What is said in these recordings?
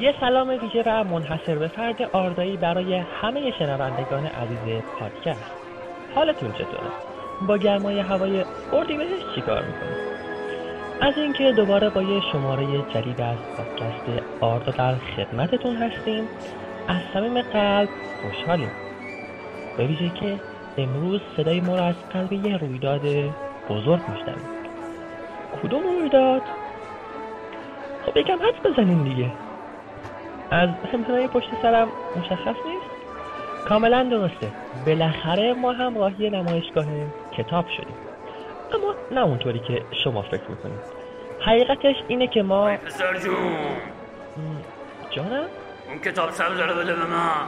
یه سلام ویژه و منحصر به فرد آردایی برای همه شنوندگان عزیز پادکست حالتون چطوره؟ با گرمای هوای اردیبهشت چیکار می‌کنید؟ از اینکه دوباره با یه شماره جدید از پادکست آردا در خدمتتون هستیم از صمیم قلب خوشحالیم به ویژه که امروز صدای ما رو از قلب یه رویداد بزرگ میشنویم کدوم رویداد؟ خب یکم حدس بزنین دیگه از همهنای پشت سرم مشخص نیست؟ کاملا درسته. بالاخره ما هم راهی نمایشگاه کتاب شدیم. اما نه اونطوری که شما فکر می‌کنید. حقیقتش اینه که ما پسر جون. جانم؟ اون کتاب سبز رو بده به من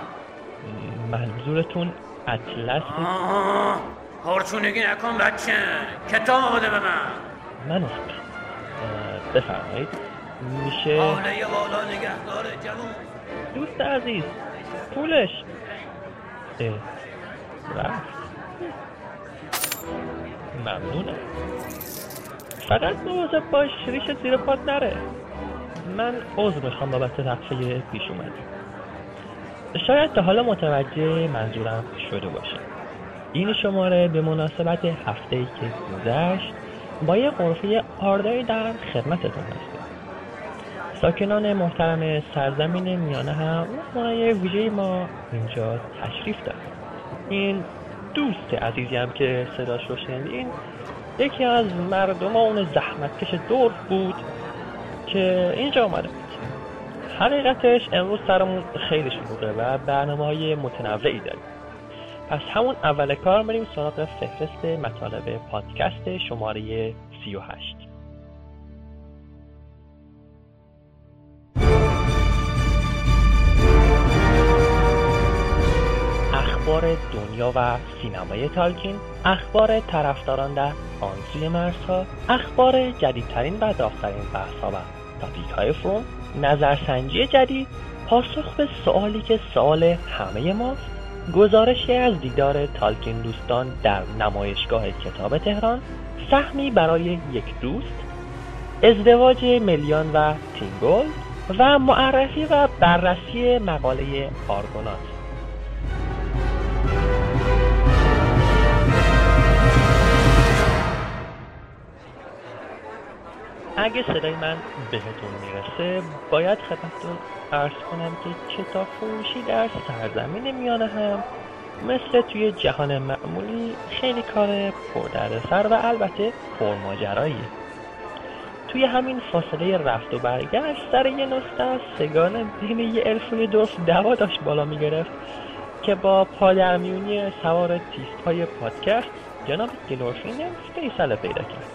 منظورتون اطلس هرچونگی نکن بچه. کتاب بده به من. من بفرمایید. میشه. بالا نگهدار جوون دوست عزیز پولش. رفت. ممنونم. فقط مواظب باش ریش زیر پات نره. من عذر می‌خوام بابت تقصیر پیش اومد. شاید تا حالا متوجه منظورم شده باشه. این شماره به مناسبت هفته که گذشت با یه غرفه آردایی در خدمتتون هستیم ساکنان محترم سرزمین میانه هم مهمانای ویژه ما اینجا تشریف دارن. این دوست عزیزی هم که صداش رو شنیدین یکی از مردمان زحمتکش دور بود که اینجا آمده بود. حقیقتش امروز سرمون خیلی شلوغه و برنامه های متنوعی داریم. پس همون اول کار بریم سراغ فهرست مطالب پادکست شماره 38 اخبار دنیا و سینمای تالکین اخبار طرفداران در آن سوی اخبار جدیدترین و داغترین بحثها و تاپیک های فروم نظرسنجی جدید پاسخ به سوالی که سوال همه ماست. گزارشی از دیدار تالکین دوستان در نمایشگاه کتاب تهران سهمی برای یک دوست ازدواج ملیان و تینگول و معرفی و بررسی مقاله آرگونات اگه صدای من بهتون می‌رسه باید خدمتتون ارز کنم که کتاب فروشی در سرزمین میانه هم مثل توی جهان معمولی خیلی کار پردردسر و البته پرماجراییه. توی همین فاصله رفت و برگشت سر یه نسخه از سگان بین یه الف و یه دف دعوا داشت بالا می‌گرفت. که با پادرمیونی سوار تیست های پادکست جناب گلورفین فیصله پیدا کرد.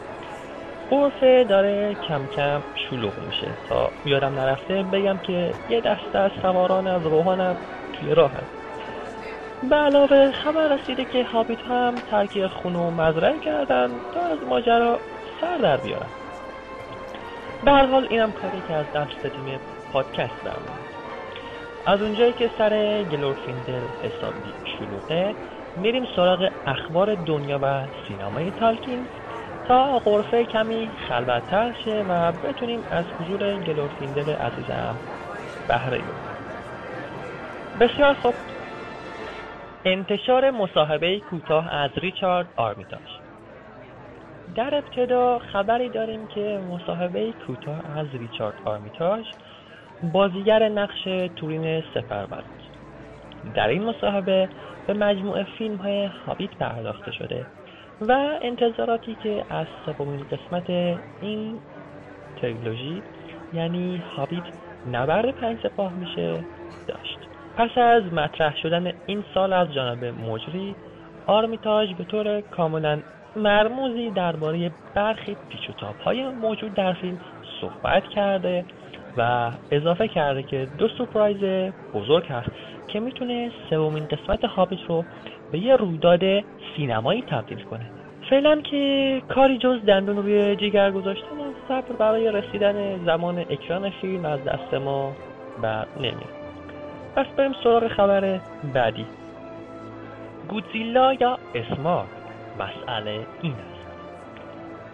غرفه داره کم کم شلوغ میشه. تا یادم نرفته بگم که یه دسته از سواران از روحانم توی راه هست. به علاوه خبر رسیده که هابیت هم ترک خونه و مزرعه کردن تا از ماجرا سر در بیارن. به هر حال اینم کاری که از دست تیم پادکست برمونه از اونجایی که سر گلورفیندل حسابی شلوغه میریم سراغ اخبار دنیا و سینمای تالکین تا غرفه کمی خلوتتر شه و بتونیم از حضور گلورفیندل عزیزم بهره ببریم بسیار خوب. انتشار مصاحبه کوتاه از ریچارد آرمیتاژ. در ابتدا خبری داریم که مصاحبه کوتاه از ریچارد آرمیتاژ بازیگر نقش تورین سفربند در این مصاحبه به مجموعه فیلم های هابیت پرداخته شده و انتظاراتی که از سومین قسمت این تریلوژی یعنی هابیت نبرد پنج سپاه میشه داشت. پس از مطرح شدن این سال از جانب مجری آرمیتاژ به طور کاملا مرموزی درباره برخی پیچ و های موجود در فیلم صحبت کرده و اضافه کرده که دو سپرایز بزرگ هست که می‌تونه سومین قسمت هابیت رو به یه رویداد سینمایی تبدیل کنه. فعلا که کاری جز دندون روی جگر گذاشتن صبر برای رسیدن زمان اکران فیلم از دست ما بر نمیاد پس بریم سراغ خبر بعدی. گودزیلا یا اسمارک؟ مسئله این است.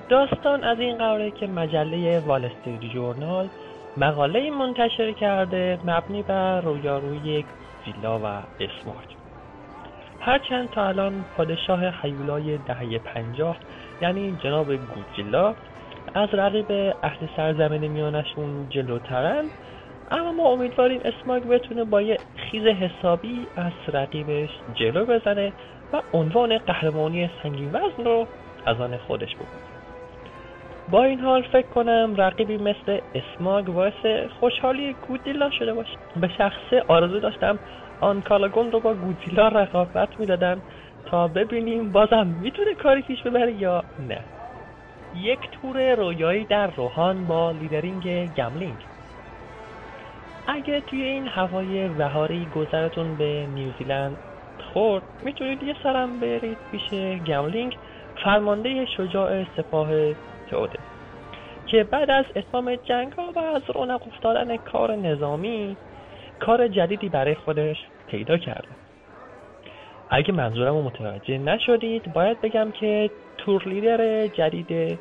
داستان از این قراره که مجله والستریت جورنال مقاله منتشر کرده مبنی بر رویاروی گودزیلا و اسمارک هرچند تا الان پادشاه حیولای دهه پنجاه یعنی جناب گودزیلا از رقیب اهل سرزمین میانشون جلوترن اما ما امیدواریم اسماگ بتونه با یه خیز حسابی از رقیبش جلو بزنه و عنوان قهرمانی سنگین وزن رو از آن خودش بکنه با این حال فکر کنم رقیبی مثل اسماگ باعث خوشحالی گودیلا شده باشه. به شخصه آرزو داشتم آنکالاگون رو با گودزیلا رقابت می‌دادن تا ببینیم بازم می‌تونه کاری پیش ببره یا نه. یک تور رویایی در روحان با لیدری گملینگ. اگه توی این هوای بهاری گذرتون به نیوزیلند خورد می‌تونید یه سرم برید پیش گملینگ. فرمانده شجاع سپاه تئوده که بعد از اتمام جنگ ها و از رونق افتادن کار نظامی کار جدیدی برای خودش پیدا کرده. اگه منظورم رو متوجه نشدید باید بگم که تور لیدر جدید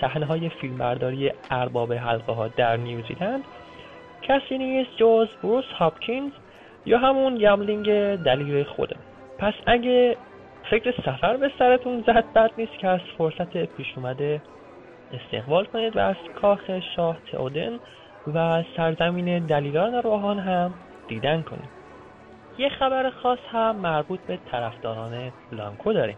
صحنه های فیلمبرداری ارباب حلقه ها در نیوزیلند کسی نیست جز بروس هاپکینز یا همون گملینگ دلیل خوده. پس اگه فکر سفر به سرتون زد بد نیست که از فرصت پیش اومده استقبال کنید و از کاخ شاه تئودن و سرزمین دلیلان روحان هم دیدن کنید. یه خبر خاص هم مربوط به طرفداران بلانکو داریم.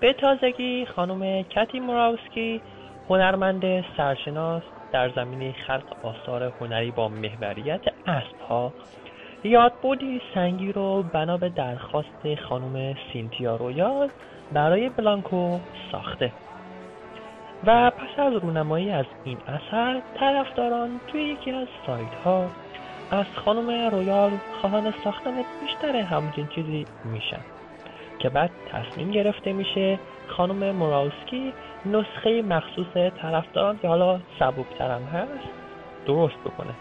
به تازگی خانم کتی موراوسکی هنرمند سرشناس در زمینه خلق آثار هنری با محوریت اسبها یادبودی سنگی رو بنا به درخواست خانم سینتیا رویال برای بلانکو ساخته. و پس از رونمایی از این اثر طرفداران توی یکی از سایت ها از خانم رویال خواهان ساختن بیشتر همچین چیزی میشن که بعد تصمیم گرفته میشه خانم موراوسکی نسخه مخصوص طرفداران که حالا سبکترم هست درست بکنه.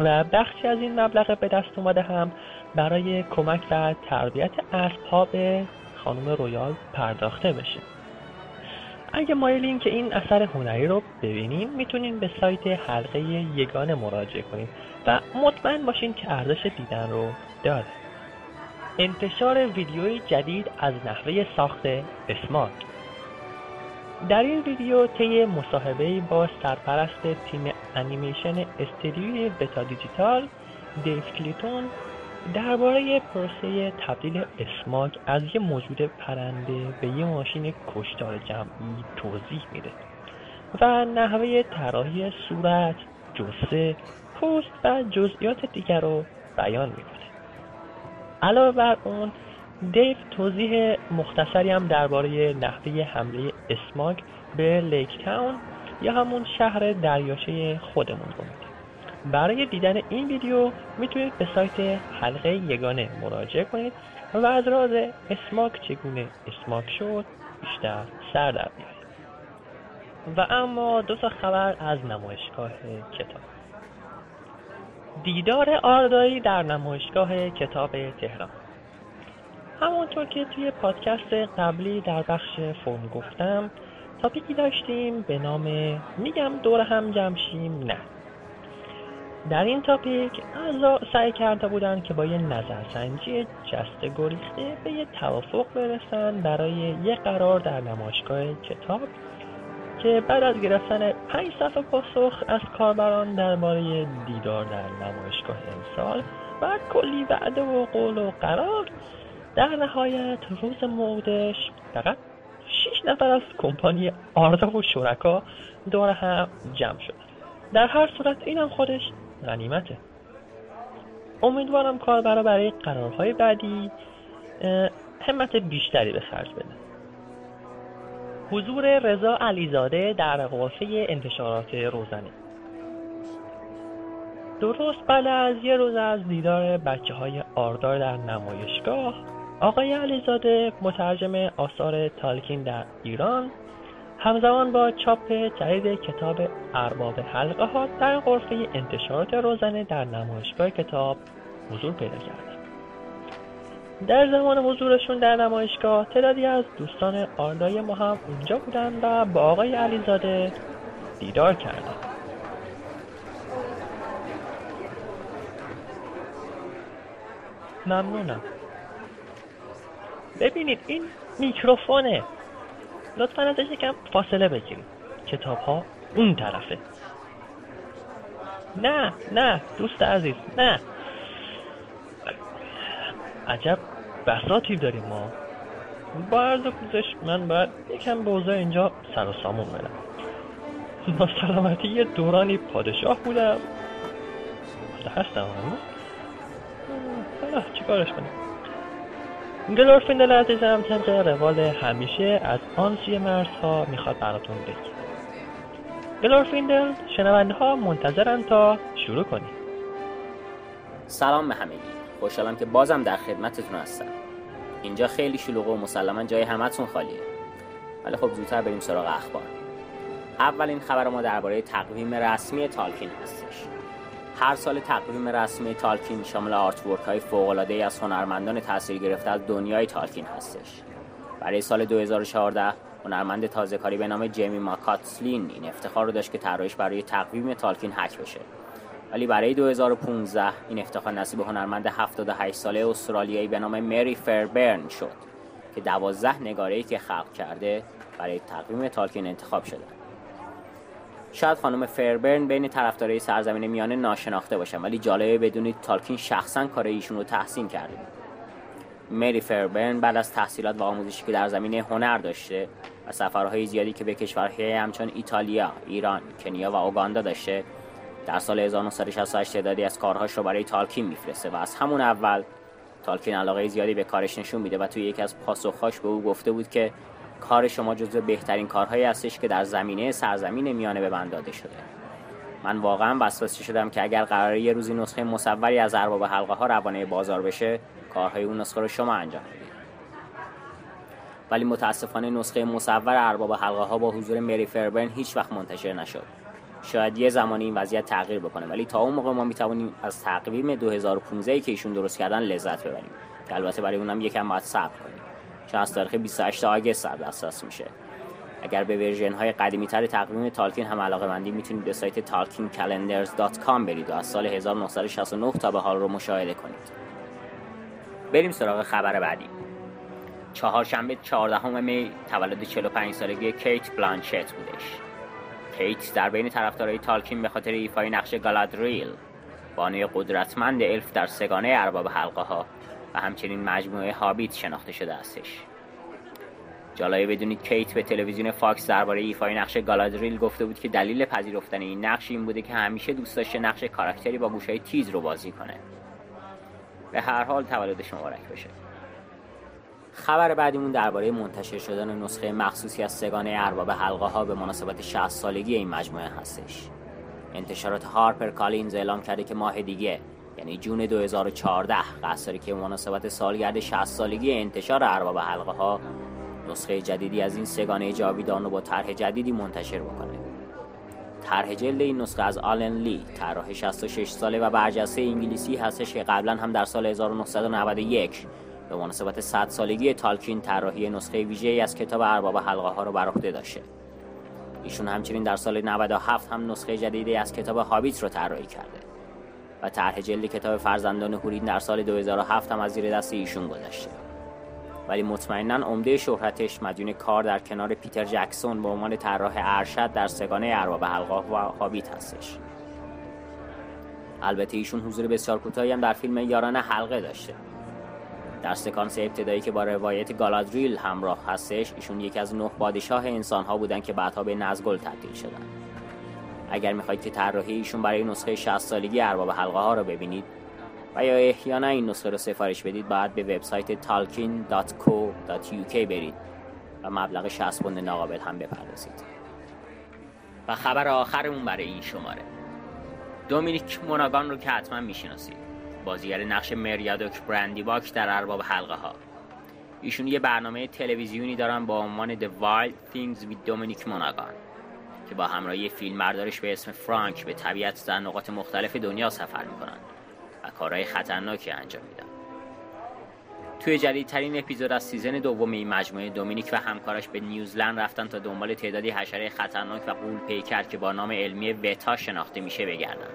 و بخشی از این مبلغ به دست اومده هم برای کمک و تربیت اسبها به خانم رویال پرداخته بشه. اگه مایلین که این اثر هنری رو ببینین می‌تونین به سایت حلقه یگانه مراجعه کنین و مطمئن باشین که ارزش دیدن رو داره. انتشار ویدیوی جدید از نحوه ساخت اسمارت. در این ویدیو طی مصاحبه با سرپرست تیم انیمیشن استدیوی بتا دیجیتال دیو کلیتون درباره پروسه تبدیل اسماگ از یه موجود پرنده به یه ماشین کشتار جمعی توضیح میده و نحوه طراحی صورت، جسه، پوست و جزئیات دیگر رو بیان می‌کنه. علاوه بر اون دیو توضیح مختصری هم درباره نحوه حمله اسماگ به لیک تاون یا همون شهر دریاچه خودمون رو برای دیدن این ویدیو می‌تونید به سایت حلقه یگانه مراجعه کنید و از راز اسماک چگونه اسماک شد بیشتر سر در بیارید. و اما دو تا خبر از نمایشگاه کتاب. دیدار آردایی در نمایشگاه کتاب تهران. همانطور که توی پادکست قبلی در بخش فرم گفتم تاپیکی داشتیم به نام میگم دور هم جمشیم نه. در این تاپیک اعضا سعی کرده بودند که با یه نظرسنجی جست گریخته به یه توافق برسن برای یه قرار در نمایشگاه کتاب که بعد از گرفتن پنج صفحه پاسخ از کاربران درباره دیدار در نمایشگاه امسال و کلی وعده و قول و قرار در نهایت روز موعودش فقط شیش نفر از کمپانی آردا و شرکا دور هم جمع شد در هر صورت اینم خودش غنیمته. امیدوارم کاربرا برای قرارهای بعدی همت بیشتری به خرج بده. حضور رضا علیزاده در غرفه انتشارات روزنه درست بعد از یه روز از دیدار بچه های آردار در نمایشگاه آقای علیزاده مترجم آثار تالکین در ایران همزمان با چاپ جدید کتاب ارباب حلقه ها در غرفه انتشارات روزنه در نمایشگاه کتاب حضور پیدا کرد. در زمان حضورشون در نمایشگاه تعدادی از دوستان آردای ما هم اونجا بودن و با آقای علیزاده دیدار کردن. ممنونم. ببینید این میکروفونه. لطفا ازش یکم فاصله بگیرید کتاب ها اون طرفه. نه نه دوست عزیز نه. عجب بساتی داریم ما. با عرض پوزش من باید یکم به اینجا سر و سامون بدم با سلامتی یه دورانی پادشاه بودم. هستم حالا چیکارش کنیم؟ گلورفیندل عزیزم طبق روال همیشه از آن سوی مرزها می‌خواد براتون بگی گلورفیندل شنونده ها منتظرن تا شروع کنیم. سلام به همگی. خوشحالم که بازم در خدمتتون هستم. اینجا خیلی شلوغه و مسلما جای همتون خالیه. ولی خب زودتر بریم سراغ اخبار. اولین خبر ما درباره تقویم رسمی تالکین هستش. هر سال تقویم رسمی تالکین شامل artwork های فوق العاده از هنرمندان تاثیر گرفته از دنیای تالکین هستش. برای سال 2014 هنرمند تازه کاری به نام جیمی ماکاتسلین این افتخار رو داشت که طراحیش برای تقویم تالکین حک بشه. ولی برای 2015 این افتخار نصیب هنرمند 78 ساله استرالیایی به نام مری فربرن شد که 12 نگاره‌ای که خلق کرده برای تقویم تالکین انتخاب شده. شاید خانم فربرن بین طرفدارای سرزمین میانه ناشناخته باشن ولی جالبه بدونید تالکین شخصا کار ایشون رو تحسین کرده مری فربرن بعد از تحصیلات و آموزشی که در زمینه هنر داشته و سفرهای زیادی که به کشورهای همچون ایتالیا، ایران، کنیا و اوگاندا داشته در سال 1968 تعدادی از کارهاش رو برای تالکین میفرسته و از همون اول تالکین علاقه زیادی به کارش نشون میده و توی یکی از پاسخهاش به او گفته بود که کار شما جزو بهترین کارهایی هستش که در زمینه سرزمین میانه به من داده شده. من واقعا وسوسه شدم که اگر قراره یه روزی نسخه مصوری از ارباب حلقه ها روانه بازار بشه کارهای اون نسخه رو شما انجام بدید. ولی متاسفانه نسخه مصور ارباب حلقه ها با حضور مری فربرن هیچ وقت منتشر نشد. شاید یه زمانی این وضعیت تغییر بکنه ولی تا اون موقع ما می‌توانیم از تقویم 2015 که ایشون درست کردن لذت ببریم. که البته برای اونم یکم باید صبر کنیم. چون از تاریخ 28 آگست در دسترس میشه. اگر به ورژن های قدیمی تر تقویم تالکین هم علاقه مندی می‌تونید به سایت talkincalendars.com برید و از سال 1969 تا به حال رو مشاهده کنید. بریم سراغ خبر بعدی. چهارشنبه 14 می تولد 45 سالگی کیت بلانچت بودش. کیت در بین طرفدارای تالکین به خاطر ایفای نقش گالادریل بانوی قدرتمند الف در سه‌گانه ارباب حلقه ها و همچنین مجموعه هابیت شناخته شده استش جالبه بدونید کیت به تلویزیون فاکس درباره ایفای نقش گالادریل گفته بود که دلیل پذیرفتن این نقش این بوده که همیشه دوست داشته نقش کاراکتری با گوشهای تیز رو بازی کنه. به هر حال تولدش مبارک بشه خبر بعدیمون درباره منتشر شدن نسخه مخصوصی از سگانه ارباب حلقه ها به مناسبت 60 سالگی این مجموعه هستش. انتشارات هارپر کالینز اعلام کرده که ماه دیگه یعنی جون 2014 قصد که مناسبت سالگرد 60 سالگی انتشار ارباب حلقه ها نسخه جدیدی از این سگانه جاویدان رو با طرح جدیدی منتشر بکنه. طرح جلد این نسخه از آلن لی طراح 66 ساله و برجسته انگلیسی هستش که قبلا هم در سال 1991 به مناسبت 100 سالگی تالکین طراحی نسخه ویژه‌ای از کتاب ارباب حلقه ها رو بر عهده داشته. ایشون همچنین در سال 97 هم نسخه جدیدی از کتاب هابیت رو طراحی کرده. و طرح جلد کتاب فرزندان هورید در سال 2007 هم از زیر دست ایشون گذشته. ولی مطمئنا عمده شهرتش مدیون کار در کنار پیتر جکسون به عنوان طراح ارشد در سگانه ارباب حلقه و هابیت هستش. البته ایشون حضور بسیار کوتاهی هم در فیلم یاران حلقه داشته. در سکانس ابتدایی که با روایت گالادریل همراه هستش ایشون یکی از نه پادشاه انسان ها بودن که بعدها به نزگل تبدیل شدن اگر می‌خواید که طراحی ایشون برای نسخه 60 سالگی ارباب حلقه ها رو ببینید و یا احیانا این نسخه رو سفارش بدید باید به وبسایت talkin.co.uk برید و مبلغ 60 پوند ناقابل هم بپردازید. و خبر آخرمون برای این شماره. دومینیک موناگان رو که حتما می‌شناسید. بازیگر نقش مریادوک برندی باک در ارباب حلقه ها ایشون یه برنامه تلویزیونی دارن با عنوان The Wild Things with دومینیک موناگان که با همراهی فیلم بردارش به اسم فرانک به طبیعت در نقاط مختلف دنیا سفر می‌کنن و کارهای خطرناکی انجام میدن توی جدیدترین اپیزود از season دوم این مجموعه دومینیک و همکارش به نیوزلند رفتن تا دنبال تعدادی حشره خطرناک و غول پیکر که با نام علمی وتا شناخته میشه بگردن.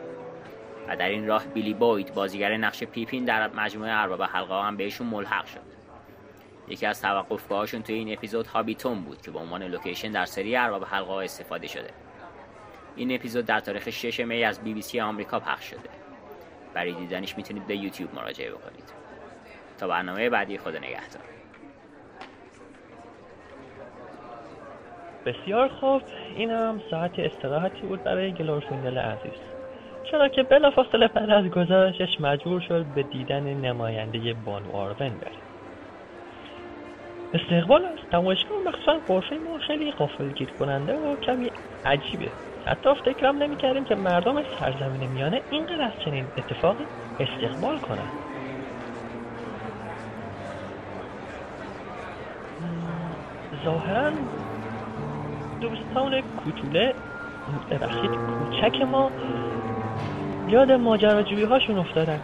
و در این راه بیلی بوید بازیگر نقش پیپین در مجموعه ارباب حلقه هم بهشون ملحق شد. یکی از توقفگاهاشون توی این اپیزود هابیتون بود که به عنوان لوکیشن در سری ارباب حلقه استفاده شده. این اپیزود در تاریخ 6 می از بی بی سی آمریکا پخش شده. برای دیدنش می‌تونید به یوتیوب مراجعه بکنید. تا برنامه بعدی خود نگهدار. بسیار خوب. این هم ساعت استراحتی بود برای گلورفیندل عزیز. چرا که بلافاصله بعد از گزارشش مجبور شد به دیدن نماینده بانو آرون بره استقبال از نمایشگاه مخصوصا قرفه ما خیلی غافلگیر کننده و کمی عجیبه. حتی فکرم نمی کردیم که مردم سرزمین میانه اینقدر از چنین اتفاقی استقبال کنند. ظاهرا دوستان کوتوله ببخشید کوچک ما یاد ماجراجویی هاشون افتادن.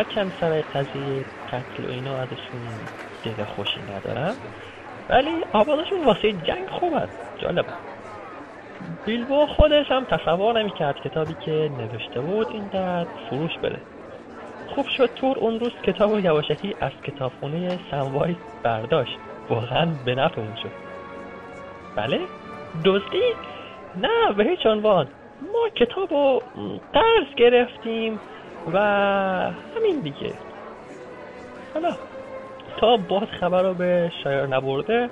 هرچند سر قضیه قتل و اینا ازشون دل خوشی ندارم. ولی آوازشون واسه جنگ خوب است جالب. بیلبو خودش هم تصور نمی‌کرد کتابی که نوشته بود اینقدر فروش بره. خوب شد تور اون روز کتاب و یواشکی از کتابخونه سموایت برداشت. واقعا به نفعمون شد. بله؟ دزدی؟ نه به هیچ عنوان. ما کتاب رو قرض گرفتیم. و همین دیگه. حالا تا باز خبر رو به شایر نبرده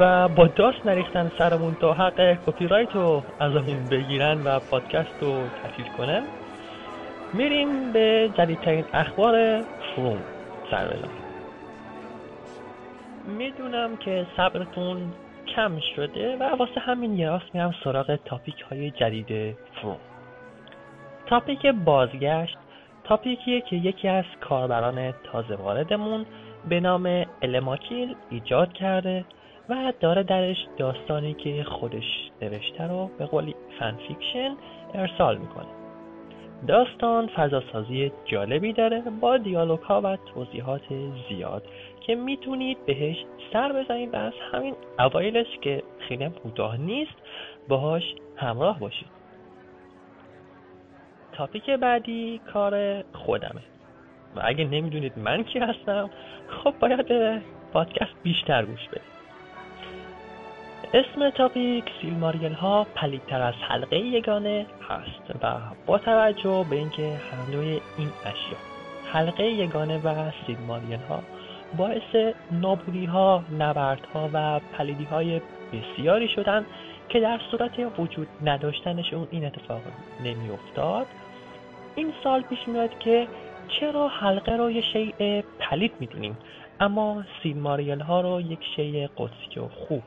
و با داست نریختن سرمون تا حق کپی رایت رو ازمون بگیرن و پادکست رو تفیل کنن میریم به جدیدترین اخبار فروم سر می‌دونم که صبرتون کم شده و واسه همین یه راست میرم سراغ topic های جدید forum. topic بازگشت topic یه که یکی از کاربران تازه واردمون به نام الماکیل ایجاد کرده و داره درش داستانی که خودش نوشته رو به قولی fanfiction ارسال می‌کنه. داستان فضاسازی جالبی داره با دیالوگ ها و توضیحات زیاد که می‌تونید بهش سر بزنید و از همین اوایلش که خیلی کوتاه نیست باهاش همراه باشید. تاپیک بعدی کار خودمه. و اگه نمی‌دونید من کی هستم خب باید پادکست بیشتر گوش بدید. اسم تاپیک سیلماریل ها پلیدتر از حلقه یگانه هست و با توجه به اینکه هر این اشیا حلقه یگانه و سیلماریل ها باعث نابودی ها نبرد ها و پلیدی های بسیاری شدن که در صورت وجود نداشتنشون این اتفاق نمیافتاد. این سال پیش میاد که چرا حلقه رو یه شیء پلید می‌دونیم اما سیلماریل ها رو یک شیء قدسی و خوب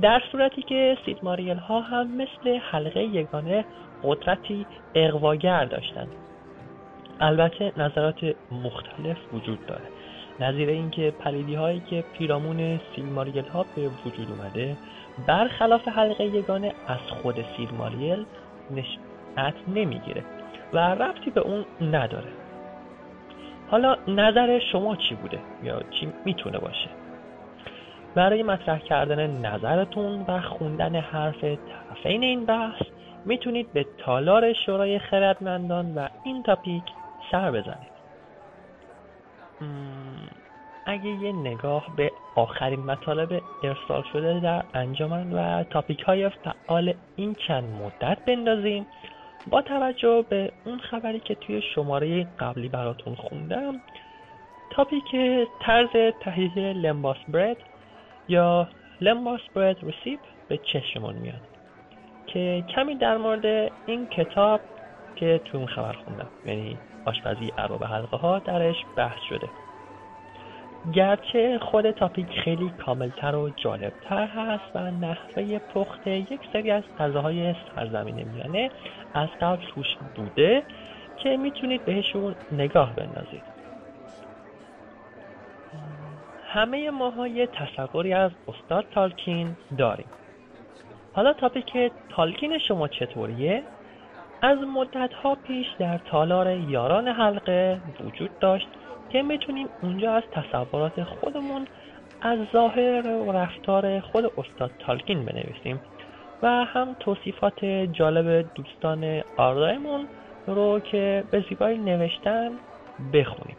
در صورتی که سیلماریل ها هم مثل حلقه یگانه قدرتی اقواگر داشتند البته نظرات مختلف وجود داره. نظیر اینکه پلیدی هایی که پیرامون سیلماریل ها به وجود اومده برخلاف حلقه یگانه از خود سیلماریل نشأت نمی‌گیره و رفتی به اون نداره. حالا نظر شما چی بوده یا چی می‌تونه باشه؟ برای مطرح کردن نظرتون و خوندن حرف طرفین این بحث می‌تونید به تالار شورای خردمندان و این تاپیک سر بزنید. اگه یه نگاه به آخرین مطالب ارسال شده در انجمن و تاپیک های فعال این چند مدت بندازیم با توجه به اون خبری که توی شماره قبلی براتون خوندم تاپیک طرز تهیه لمباس برد یا لمباس برد رسیپ به چشمون میاد که کمی در مورد این کتاب که توی اون خبر خوندم یعنی آشپزی ارباب حلقه ها درش بحث شده. گرچه خود تاپیک خیلی کاملتر و جالبتر هست و نحوه پخت یک سری از غذاهای سرزمین میانه از قبل توش بوده که می‌تونید بهشون نگاه بندازید همه ماها یه تصوری از استاد تالکین داریم حالا تاپیک تالکین شما چطوریه؟ از مدت ها پیش در تالار یاران حلقه وجود داشت که می‌تونیم اونجا از تصورات خودمون از ظاهر و رفتار خود استاد تالکین بنویسیم و هم توصیفات جالب دوستان آردایمون رو که به زیبایی نوشتن بخونیم.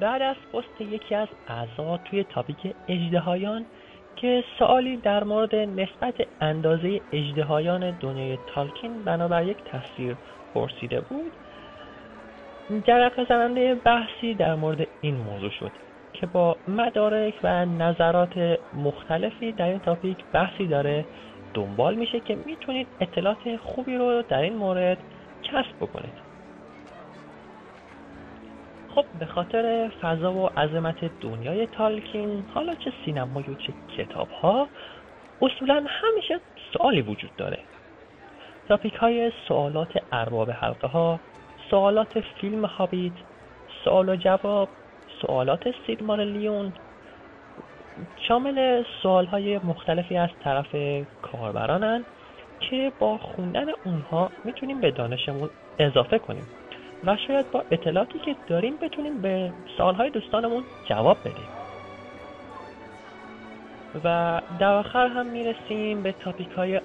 بعد از پست یکی از اعضا توی تاپیک اجدهایان که سوالی در مورد نسبت اندازه اجدهایان دنیای تالکین بنابر یک تصویر پرسیده بود جرقه زننده بحثی در مورد این موضوع شد که با مدارک و نظرات مختلفی در این تاپیک بحثی داره. دنبال میشه که می‌تونید اطلاعات خوبی رو در این مورد کسب بکنید. خب به خاطر فضا و عظمت دنیای تالکین حالا چه سینمایی و چه کتاب ها اصولا همیشه سوالی وجود داره. تاپیک های سوالات ارباب حلقه ها سوالات فیلم هابیت سوال و جواب سوالات لیون. شامل سوال های مختلفی از طرف کاربرانن که با خوندن اونها می‌تونیم به دانشمون اضافه کنیم و شاید با اطلاعاتی که داریم بتونیم به سوالهای دوستانمون جواب بدیم. و در آخر هم می‌رسیم به تاپیک های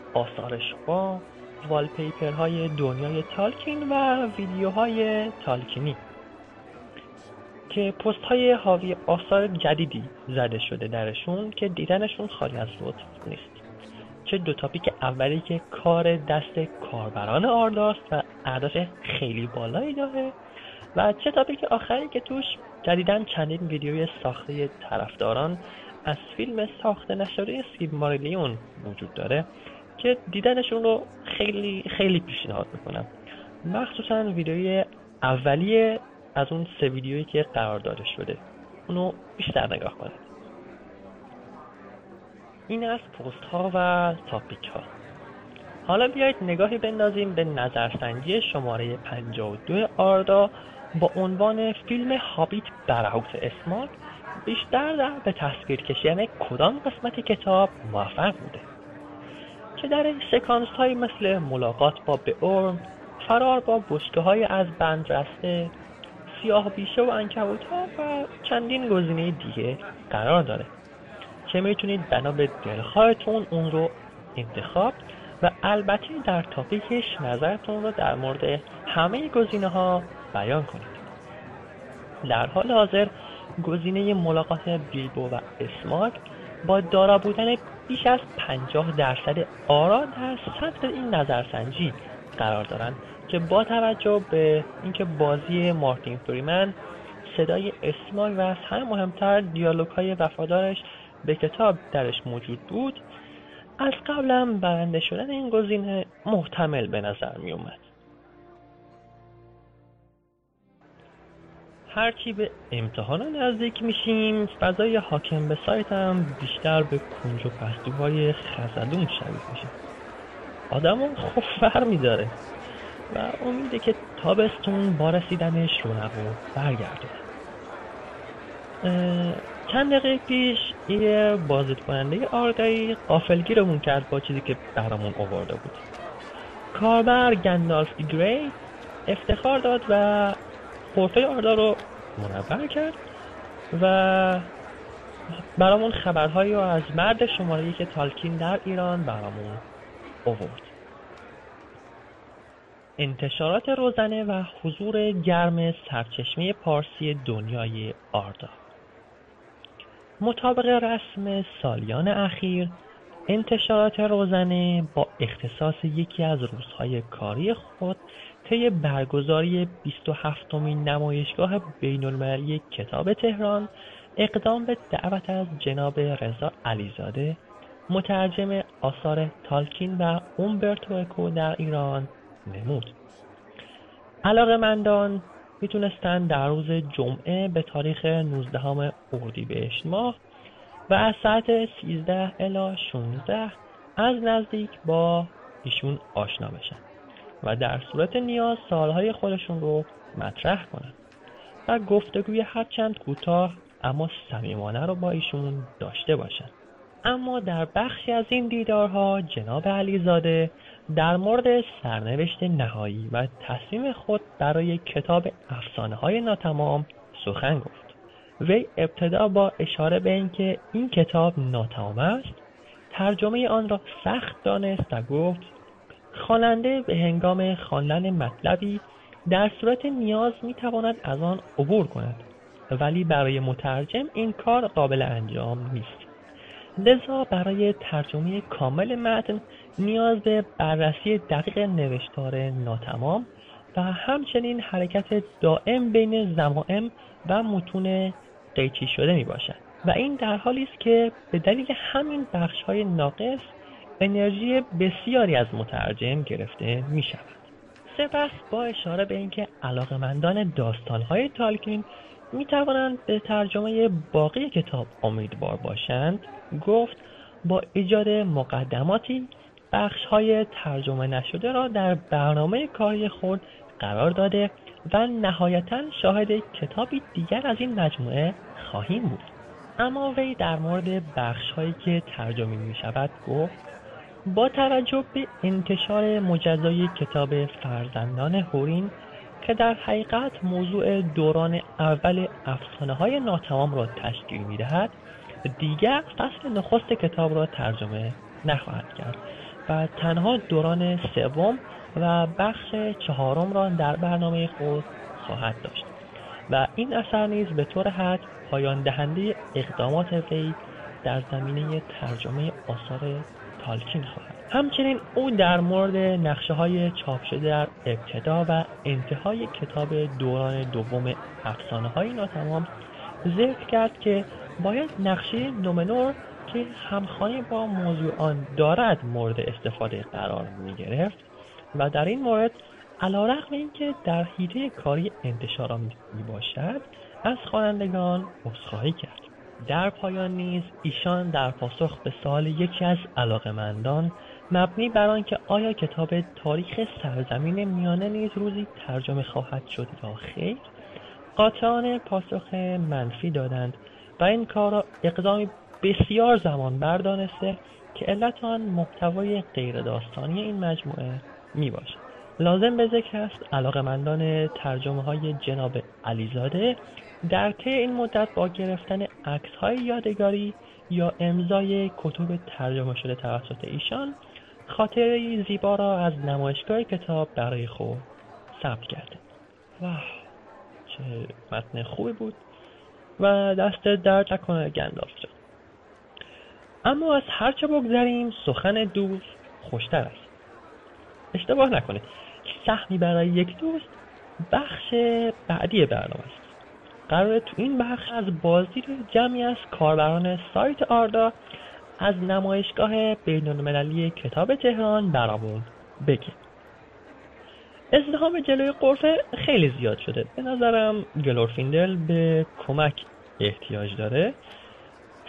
شما والپیپر های دنیای تالکین و ویدیوهای تالکینی که پست های حاوی آثار جدیدی زده شده درشون که دیدنشون خالی از لطف نیست. چه دو تاپیک اولی که کار دست کاربران آرداست و اهداف خیلی بالایی داره و چه تاپیک آخری که توش جدیدن چندین ویدیوی ساخته طرفداران از فیلم ساخته نشده سیب ماریلیون وجود داره. که دیدنشون رو خیلی خیلی پیشنهاد می‌کنم. مخصوصا ویدیوی اولیه از اون سه ویدیویی که قرار داده شده اونو بیشتر نگاه کنید. این از پست ها و تاپیک ها حالا بیایید نگاهی بندازیم به نظرسنجی شماره 52 آردا با عنوان فیلم هابیت برعکس اسماک بیشتر در به تصویر کشیدن کدام قسمت کتاب موفق بوده؟ که در سکانس های مثل ملاقات با بئورن فرار با بشکه های از بند رسته سیاه بیشه و انکبوت ها و چندین گزینه دیگه قرار داره. که می‌تونید بنا به دلخواهتون اون رو انتخاب و البته در تاپیکش نظرتون رو در مورد همه گزینه ها بیان کنید. در حال حاضر گزینه ملاقات بیلبو و اسماک با دارا بودن بیش از 50 درصد آرا در صدر این نظرسنجی قرار دارند که با توجه به اینکه بازی مارتین فریمن صدای اسماک و از همه مهمتر دیالوگ های وفادارش به کتاب درش موجود بود از قبلم برنده شدن این گزینه محتمل به نظر می اومد هرچی به امتحانا نزدیک میشیم. فضای حاکم به سایتم بیشتر به کنج و پستوهای خزدون شبیه میشه. آدمو خب فر میداره و امیده که تابستون با رسیدنش رونق و برگردونه. چند دقیقه پیش یه بازدید کننده آرگایی قافلگیرمون کرد با چیزی که برامون آورده بود. کاربر گندالف گری افتخار داد و پورتای آردا رو منور کرد و برامون خبرهایی رو از مرد شماره که تالکین در ایران برامون آورد. انتشارات روزنه و حضور گرم سرچشمه پارسی دنیای آردا. مطابق رسم سالیان اخیر انتشارات روزنه با اختصاص یکی از روزهای کاری خود طی برگزاری 27 مین نمایشگاه بین‌المللی کتاب تهران اقدام به دعوت از جناب رضا علیزاده مترجم آثار تالکین و اومبرتو اکو در ایران نمود. علاقمندان می‌تونستند در روز جمعه به تاریخ 19 اردیبهشت ماه و از ساعت 13 الی 16 از نزدیک با ایشون آشنا بشن. و در صورت نیاز سالهای خودشون رو مطرح کنن. و گفتگوی هرچند کوتاه اما صمیمانه رو با ایشون داشته باشن. اما در بخشی از این دیدارها جناب علیزاده در مورد سرنوشت نهایی و تصمیم خود برای کتاب افسانه های ناتمام سخن گفت. وی ابتدا با اشاره به اینکه این کتاب ناتمام است ترجمه آن را سخت دانست و گفت خواننده به هنگام خواندن مطلبی در صورت نیاز می‌تواند از آن عبور کند ولی برای مترجم این کار قابل انجام نیست. لذا برای ترجمه کامل متن نیاز به بررسی دقیق نوشتار ناتمام و همچنین حرکت دائم بین زمائم و متون قیچی شده می باشد و این در حالی است که به دلیل همین بخش های ناقص انرژی بسیاری از مترجم گرفته می شود. سپس با اشاره به اینکه علاقمندان های تالکین می توانند به ترجمه باقی کتاب امیدوار باشند گفت با ایجاد مقدماتی بخش های ترجمه نشده را در برنامه کاری خود قرار داده و نهایتا شاهد کتابی دیگر از این مجموعه خواهیم بود اما وی در مورد بخش هایی که ترجمه می شود گفت با توجه به انتشار مجزای کتاب فرزندان هورین که در حقیقت موضوع دوران اول افسانه های ناتمام را تشکیل می دهد دیگر فصل نخست کتاب را ترجمه نخواهد کرد و تنها دوران سوم و بخش چهارم را در برنامه خود خواهد داشت و این اثر نیز به طور حد پایان دهنده اقدامات وی در زمینه ترجمه آثار تالکین خواهد همچنین او در مورد نقشه های چاپ شده در ابتدا و انتهای کتاب دوران دوم افسانه های ناتمام ذکر کرد که باید نقشه نومنور که همخانی با موضوع آن دارد مورد استفاده قرار می گرفت و در این مورد علا رقم اینکه در حیطه کاری انتشارآمیز می باشد از خوانندگان عذرخواهی کرد. در پایان نیز ایشان در پاسخ به سوال یکی از علاقمندان مبنی بر آنکه آیا کتاب تاریخ سرزمین میانه نیز روزی ترجمه خواهد شد یا خیر قاطعانه پاسخ منفی دادند و این کار را اقدامی بسیار زمان بردانسته که علت آن محتوای غیر داستانی این مجموعه می باشد. لازم به ذکر است علاقمندان ترجمه های جناب علیزاده در طی این مدت با گرفتن عکس های یادگاری یا امضای کتب ترجمه شده توسط ایشان خاطره زیبا را از نمایشگاه کتاب برای خود ثبت کرده. واه چه متن خوبی بود و دست درد نکنه گندالف جان. اما از هرچه بگذریم سخن دوست خوشتر است. اشتباه نکنید. سهمی برای یک دوست بخش بعدی برنامه است. قراره تو این بخش از بازدید جمعی از کاربران سایت آردا از نمایشگاه بینالمللی کتاب تهران برامون بگه ازدهام جلوی قرفه خیلی زیاد شده. به نظرم گلورفیندل به کمک احتیاج داره.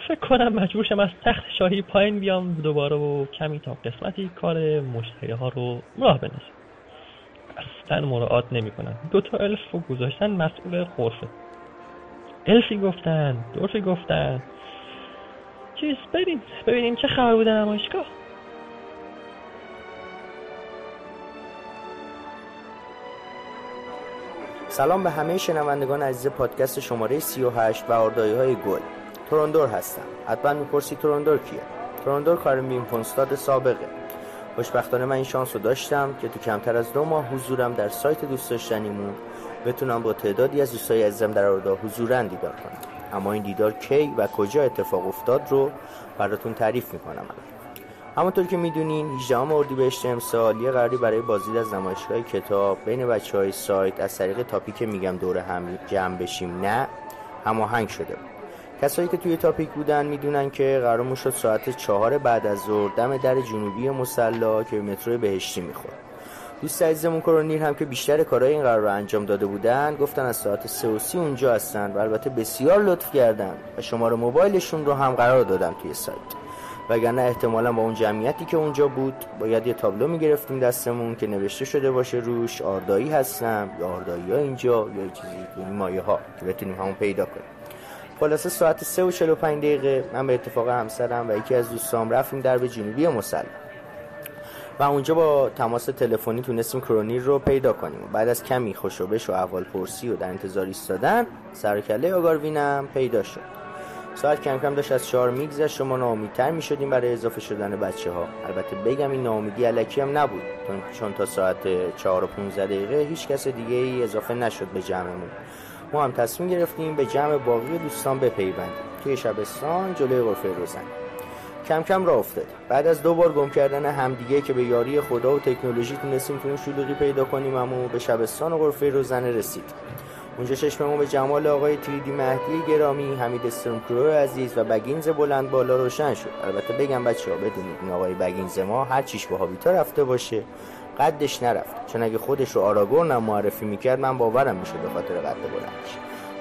فکر کنم مجبور شم از تخت شاهی پایین بیام دوباره و کمی تا قسمتی کار مشتری ها رو راه بندازم. اصلا مراعات نمی‌کنن دو تا الف رو گذاشتن مسئول قرفه الفی گفتن دورفی گفتن. چیز بریم ببینیم چه خبر بوده نمایشگاه. سلام به همه شنوندگان عزیز پادکست شماره 38 و آردایی های گل. تورندور هستم. حتما می‌پرسی تورندور کیه؟ تورندور کارمین پونستاد سابقه. خوشبختانه من این شانس رو داشتم که تو کمتر از دو ماه حضورم در سایت دوست داشتنیمون بتونم با تعدادی از دوستای عزیزم در آردا حضورن دیدار کنم. اما این دیدار کی و کجا اتفاق افتاد رو براتون تعریف می‌کنم همونطور که می‌دونین 18 اردیبهشت امسال یه قراری برای بازدید از نمایشگاه کتاب بین بچه های سایت از طریق تاپیک میگم دور هم جمع بشیم. نه هماهنگ شده کسایی که توی تاپیک بودن می‌دونن که قرار شد ساعت چهار بعد از ظهر دم در جنوبی مسلا که به مترو بهشتی می‌خورد. دوست عزیزمون کرونیر هم که بیشتر کارهای این قرار رو انجام داده بودن گفتن از ساعت سه و سی اونجا هستن و البته بسیار لطف کردن و شماره موبایلشون رو هم قرار دادن توی سایت. وگرنه احتمالا با اون جمعیتی که اونجا بود باید یه تابلو می‌گرفتیم دستمون که نوشته شده باشه روش آردایی هستم یا آردایی ها اینجا یا چیزی این مایه ها که بتونیم همون پیدا کنیم. خلاصه ساعت 3 و 45 دقیقه من به اتفاق همسرم و یکی از دوستام رفتیم در به جنوبی مسلح و اونجا با تماس تلفنی تونستیم کرونیر رو پیدا کنیم. بعد از کمی خوشوبش و احوال پرسی و در انتظار ایستادن سرکله آگاروینم پیدا شد. ساعت کم کم داشت از چهار میگذشت و ما ناامیدتر می شدیم برای اضافه شدن بچه ها البته بگم این ناامیدی علکی هم نبود چون تا ساعت چهار و 15 دقیقه هیچ کس دیگه ای اضافه نشد به جمعمون. ما هم تصمیم گرفتیم به جمع باقی دوستان بپیوندیم. توی شبستان جلوی غرفه روزن کم کم را افتاد. بعد از دو بار گم کردن همدیگه که به یاری خدا و تکنولوژی تونستیم تو شلوغی پیدا کنیم اما به شبستان و غرفه روزنه رسید. اونجا چشممون به جمال آقای تریدی مهدی گرامی حمید استرمکرو عزیز و بگینز بلند بالا روشن شد. البته بگم بچه ها بدونید این آقای بگینز ما هر چیش به هابیتا رفته باشه. قدش نرفت. چون اگه خودش رو آراگورن معرفی می‌کرد من باورم میشه به خاطر قد بلندش.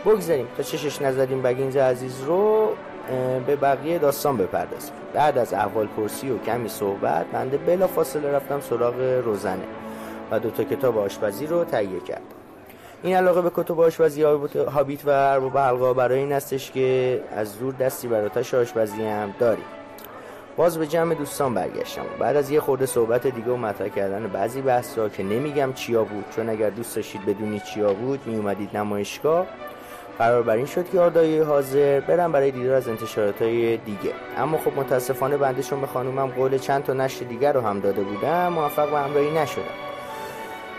بگذاریم تا چشش نزدیم بگینز عزیز رو. به بقیه داستان بپردازیم. بعد از احوال پرسی و کمی صحبت بنده بلا فاصله رفتم سراغ روزنه و دو تا کتاب آشپزی رو تهیه کردم. این علاقه به کتب آشپزی هابیت و ارباب حلقا برای این هستش که از زور دستی بر آتش آشپزی هم داریم. باز به جمع دوستان برگشتم. بعد از یه خورده صحبت دیگه و مطرح کردن بعضی بحثا که نمیگم چیا بود چون اگر دوست داشتید بدونید چیا بود می اومدید نمایشگاه. قرار بر این شد که آردایی حاضر برم برای دیدار از انتشارات های دیگه. اما خب متاسفانه بندشون به خانومم قول چند تا نشر دیگر رو هم داده بودم موفق به همراهی نشدم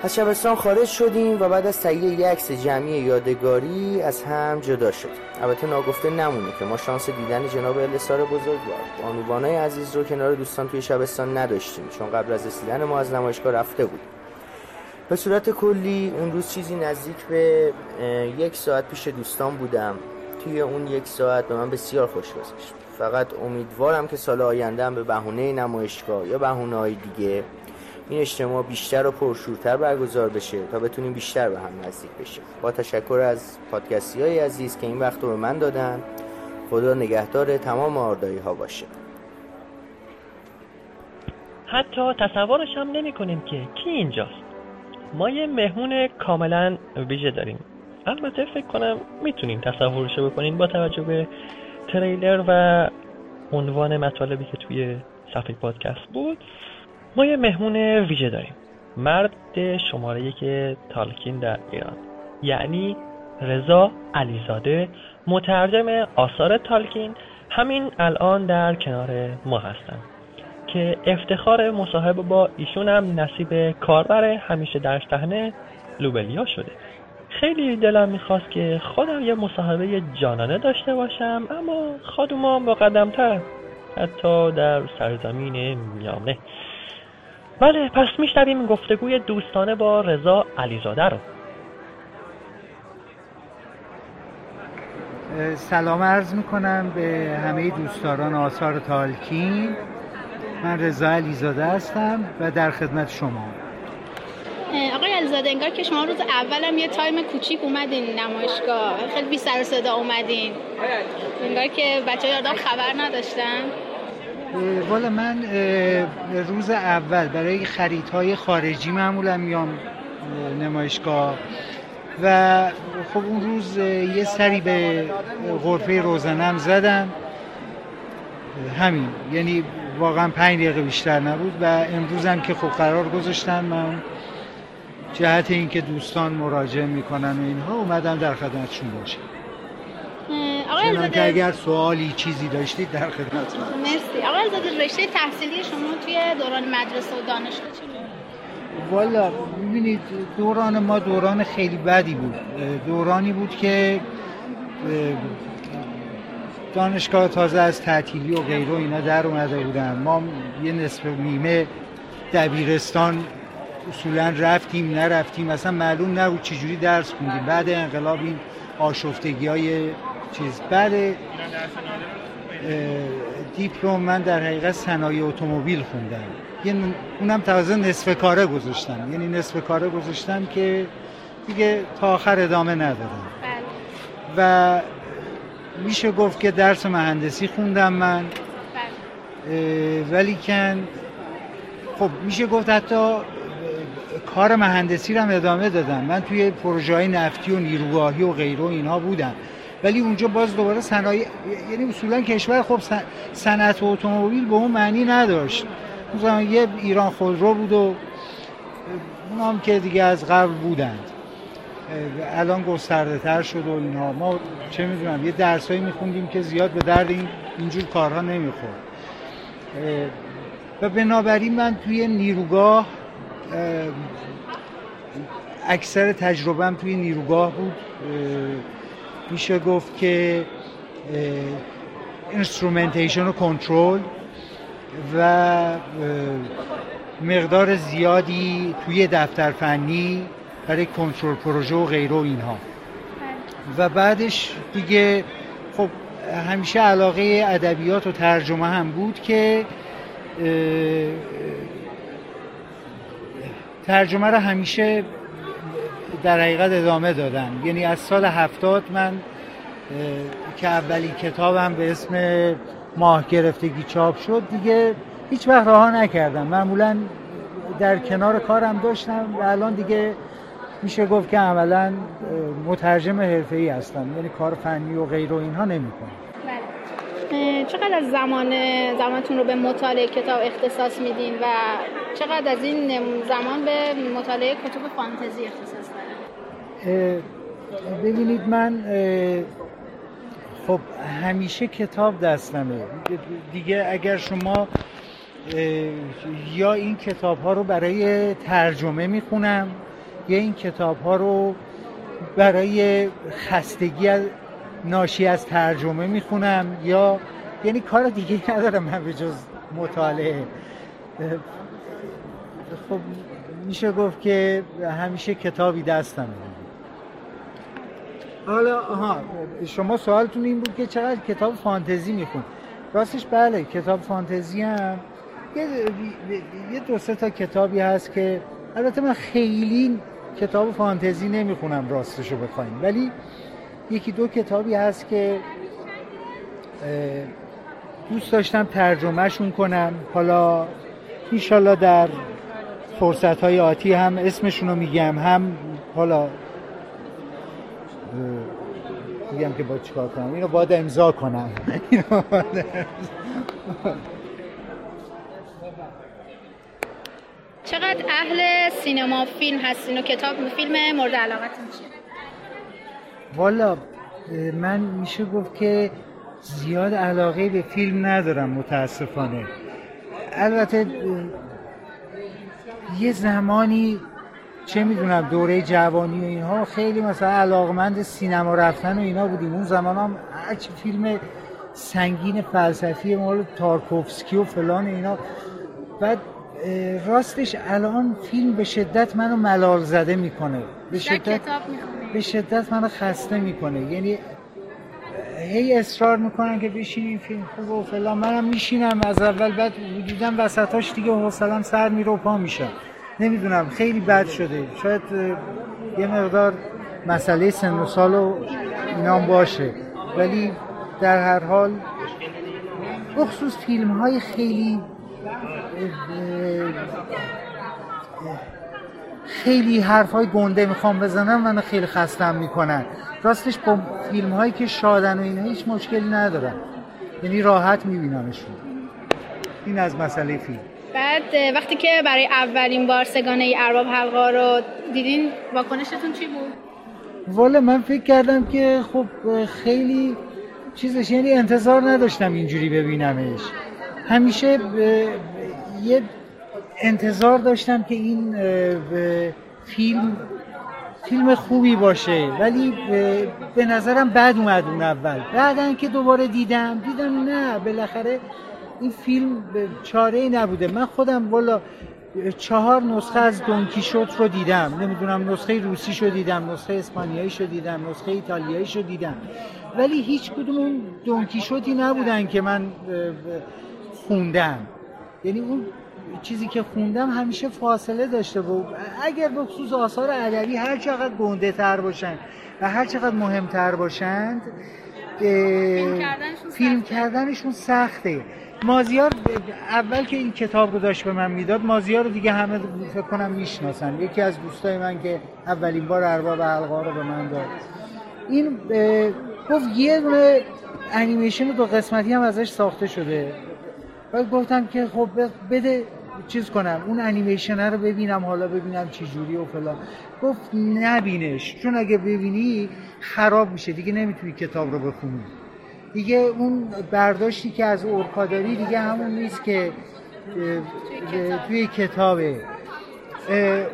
از شبستان خارج شدیم و بعد از تهیه یک عکس جمعی یادگاری از هم جدا شد. البته ناگفته نمونه که ما شانس دیدن جناب الاسار بزرگوار بانوانای عزیز رو کنار دوستان توی شبستان نداشتیم چون قبل از رسیدن ما از نمایشگاه رفته بود. به صورت کلی اون روز چیزی نزدیک به یک ساعت پیش دوستان بودم. توی اون یک ساعت به من بسیار خوش گذشت. فقط امیدوارم که سال آینده به بهونه نمایشگاه یا بهونه های دیگه این اجتماع بیشتر و پرشورتر برگزار بشه تا بتونیم بیشتر به هم نزدیک بشیم. با تشکر از پادکستی های عزیز که این وقت رو به من دادن. خدا نگهدار تمام آردایی ها باشه. حتی تصورش هم نمی کنیم که کی اینجاست. ما یه مهمون کاملا ویژه داریم. البته فکر کنم می‌تونیم تصورش بکنین با توجه به تریلر و عنوان مطالبی که توی صفحه پادکست بود. ما یه مهمون ویژه داریم. مرد شماره یک تالکین در ایران. یعنی رضا علیزاده مترجم آثار تالکین. همین الان در کنار ما هستن. که افتخار مصاحبه با ایشون هم نصیب کاربر همیشه در صحنه لوبلیا شده. خیلی دلم می‌خواست که خودم یه مصاحبه جانانه داشته باشم اما خادوما مقدمتر حتی در سرزمین میامنه بله پس میشنویم گفتگوی دوستانه با رضا علیزاده رو. سلام عرض می‌کنم به همه دوستداران آثار تالکین. من رضا علیزاده هستم و در خدمت شما. آقای علیزاده انگار که شما روز اولم یه تایم کوچیک اومدین نمایشگاه. خیلی بی سر و صدا اومدین. انگار که بچه یادم خبر نداشتن. والا من روز اول برای خریدهای خارجی معمولا میام اه، نمایشگاه. و خب اون روز یه سری به غرفه روزنم زدم. همین. یعنی واقعا پنج دقیقه بیشتر نبود و امروز هم که خب قرار گذاشتن من جهت اینکه دوستان مراجعه می‌کنن و اینها اومدم در خدمتشون باشم. آقای اگر سوالی چیزی داشتید در خدمتتون. مرسی. آقای علیزاده رشته تحصیلی شما توی دوران مدرسه و دانشگاه چی؟ والا ببینید دوران ما دوران خیلی بدی بود. دورانی بود که دانشگاه تازه از تعطیلی و غیره و اینا در اومده بودن. ما یه نصف نیمه دبیرستان اصولا رفتیم نرفتیم. اصلا معلوم نبود چجوری درس خوندیم. بعد انقلاب این آشفتگی های چیز. بعد دیپلم من در حقیقت صنایع اتومبیل خوندم. یه ن- اونم تازه نصف کاره گذاشتم یعنی نصف کاره گذاشتم که دیگه تا آخر ادامه ندادم بله. و میشه گفت که درس مهندسی خوندم من. بله. ولی کن خب میشه گفت حتی کار مهندسی رو هم ادامه دادم. من توی پروژه های نفتی و نیروگاهی و غیره و اینها بودم. ولی اونجا باز دوباره صنایع یعنی اصولا کشور خب صن- صنعت اتومبیل به اون معنی نداشت. اون زمان یه ایران خودرو بود و اونا هم که دیگه از قبل بودند. الان گسترده تر شد و اینها ما چه می‌دونم یه درسایی میخوندیم که زیاد به درد این اینجور کارها نمی‌خورد. و بنابراین من توی نیروگاه اه، اکثر تجربهم توی نیروگاه بود. میشه گفت که instrumentation و کنترل و مقدار زیادی توی دفتر فنی برای کنترل پروژه و غیره و اینها. و بعدش دیگه خب همیشه علاقه ادبیات و ترجمه هم بود که ترجمه رو همیشه در حقیقت ادامه دادم یعنی از سال هفتاد من که اولین کتابم به اسم ماه گرفتگی چاپ شد دیگه هیچ وقت رها نکردم. معمولا در کنار کارم داشتم و الان دیگه میشه گفت که عملا مترجم حرفه‌ای هستم یعنی کار فنی و غیر و اینها نمی‌کنم اه، چقدر از زمان زمانتون رو به مطالعه کتاب اختصاص میدین و چقدر از این زمان به مطالعه کتب فانتزی اختصاص دارین؟ ببینید من خب همیشه کتاب دستمه. دیگه اگر شما یا این کتاب ها رو برای ترجمه می‌خونم یا این کتاب ها رو برای خستگی از- ناشی از ترجمه می‌خونم یا یعنی کار دیگه ندارم من به جز مطالعه. خب میشه گفت که همیشه کتابی دستمه حالا آها شما سوالتون این بود که چقدر کتاب فانتزی میخون راستش بله کتاب فانتزی هم. یه, یه دو سه تا کتابی هست که البته من خیلی کتاب فانتزی نمی‌خونم راستش رو بخوایم. ولی یکی دو کتابی هست که دوست داشتم ترجمهشون کنم. حالا ایشالله در فرصت های آتی هم اسمشون رو میگم. هم حالا میگم که با چیکار کنم. اینو باید امضا کنم اینو باید امضا- چقدر اهل سینما فیلم هستین و کتاب فیلم مورد علاقتون چیه والا من میشه گفت که زیاد علاقه به فیلم ندارم متاسفانه. البته یه زمانی چه می‌دونم دوره جوانی و اینها خیلی مثلا علاقمند سینما رفتن و اینا بودیم. اون زمان هم هرچی فیلم سنگین فلسفی مال تارکوفسکی و فلان اینا. بعد راستش الان فیلم به شدت منو ملال زده می‌کنه. به شدت به شدت منو خسته می‌کنه. یعنی هی اصرار می‌کنن که بشینیم فیلم خوب و فلان. منم میشینم از اول بعد دیدم وسطاش دیگه حوصلم سر میره و پا میشه. نمی‌دونم خیلی بد شده. شاید یه مقدار مسئله سن و سال و اینام باشه. ولی در هر حال بخصوص فیلم های خیلی خیلی حرف های گنده می‌خوام بزنم من خیلی خستم می‌کنن. راستش با فیلم هایی که شادن و اینا هیچ مشکلی ندارن. یعنی راحت میبینمشون. این از مسئله فیلم. بعد وقتی که برای اولین بار سگانه ای ارباب حلقا رو دیدین واکنشتون چی بود؟ والا من فکر کردم که خب خیلی چیزش یعنی انتظار نداشتم اینجوری ببینمش. همیشه یه انتظار داشتم که این فیلم فیلم خوبی باشه ولی به نظرم بد اومد اون اول. بعدا که دوباره دیدم دیدم نه بالاخره این فیلم چاره ای نبوده. من خودم والا چهار نسخه از دونکیشوت رو دیدم. نمی‌دونم نسخه روسی شو دیدم نسخه اسپانیایی شو دیدم نسخه ایتالیایی شو دیدم. ولی هیچ کدوم اون دونکیشوتی نبودن که من خوندم. یعنی اون چیزی که خوندم همیشه فاصله داشته بود اگر به خصوص آثار ادبی هر چقدر گنده تر باشن و هر چقدر مهمتر باشند فیلم کردنشون سخته. مازیار اول که این کتاب رو داشت به من می‌داد مازیار رو دیگه همه فکر کنم می‌شناسن. یکی از دوستای من که اولین بار ارباب حلقا رو به من داد. این گفت یه دونه انیمیشن دو قسمتی هم ازش ساخته شده. و گفتم که خب بده چیز کنم اون انیمیشن رو ببینم حالا ببینم چی جوری و فلان. گفت نبینش چون اگه ببینی خراب میشه دیگه نمی‌تونی کتاب رو بخونی. دیگه اون برداشتی که از اورکا دیگه همون نیست که توی کتابه.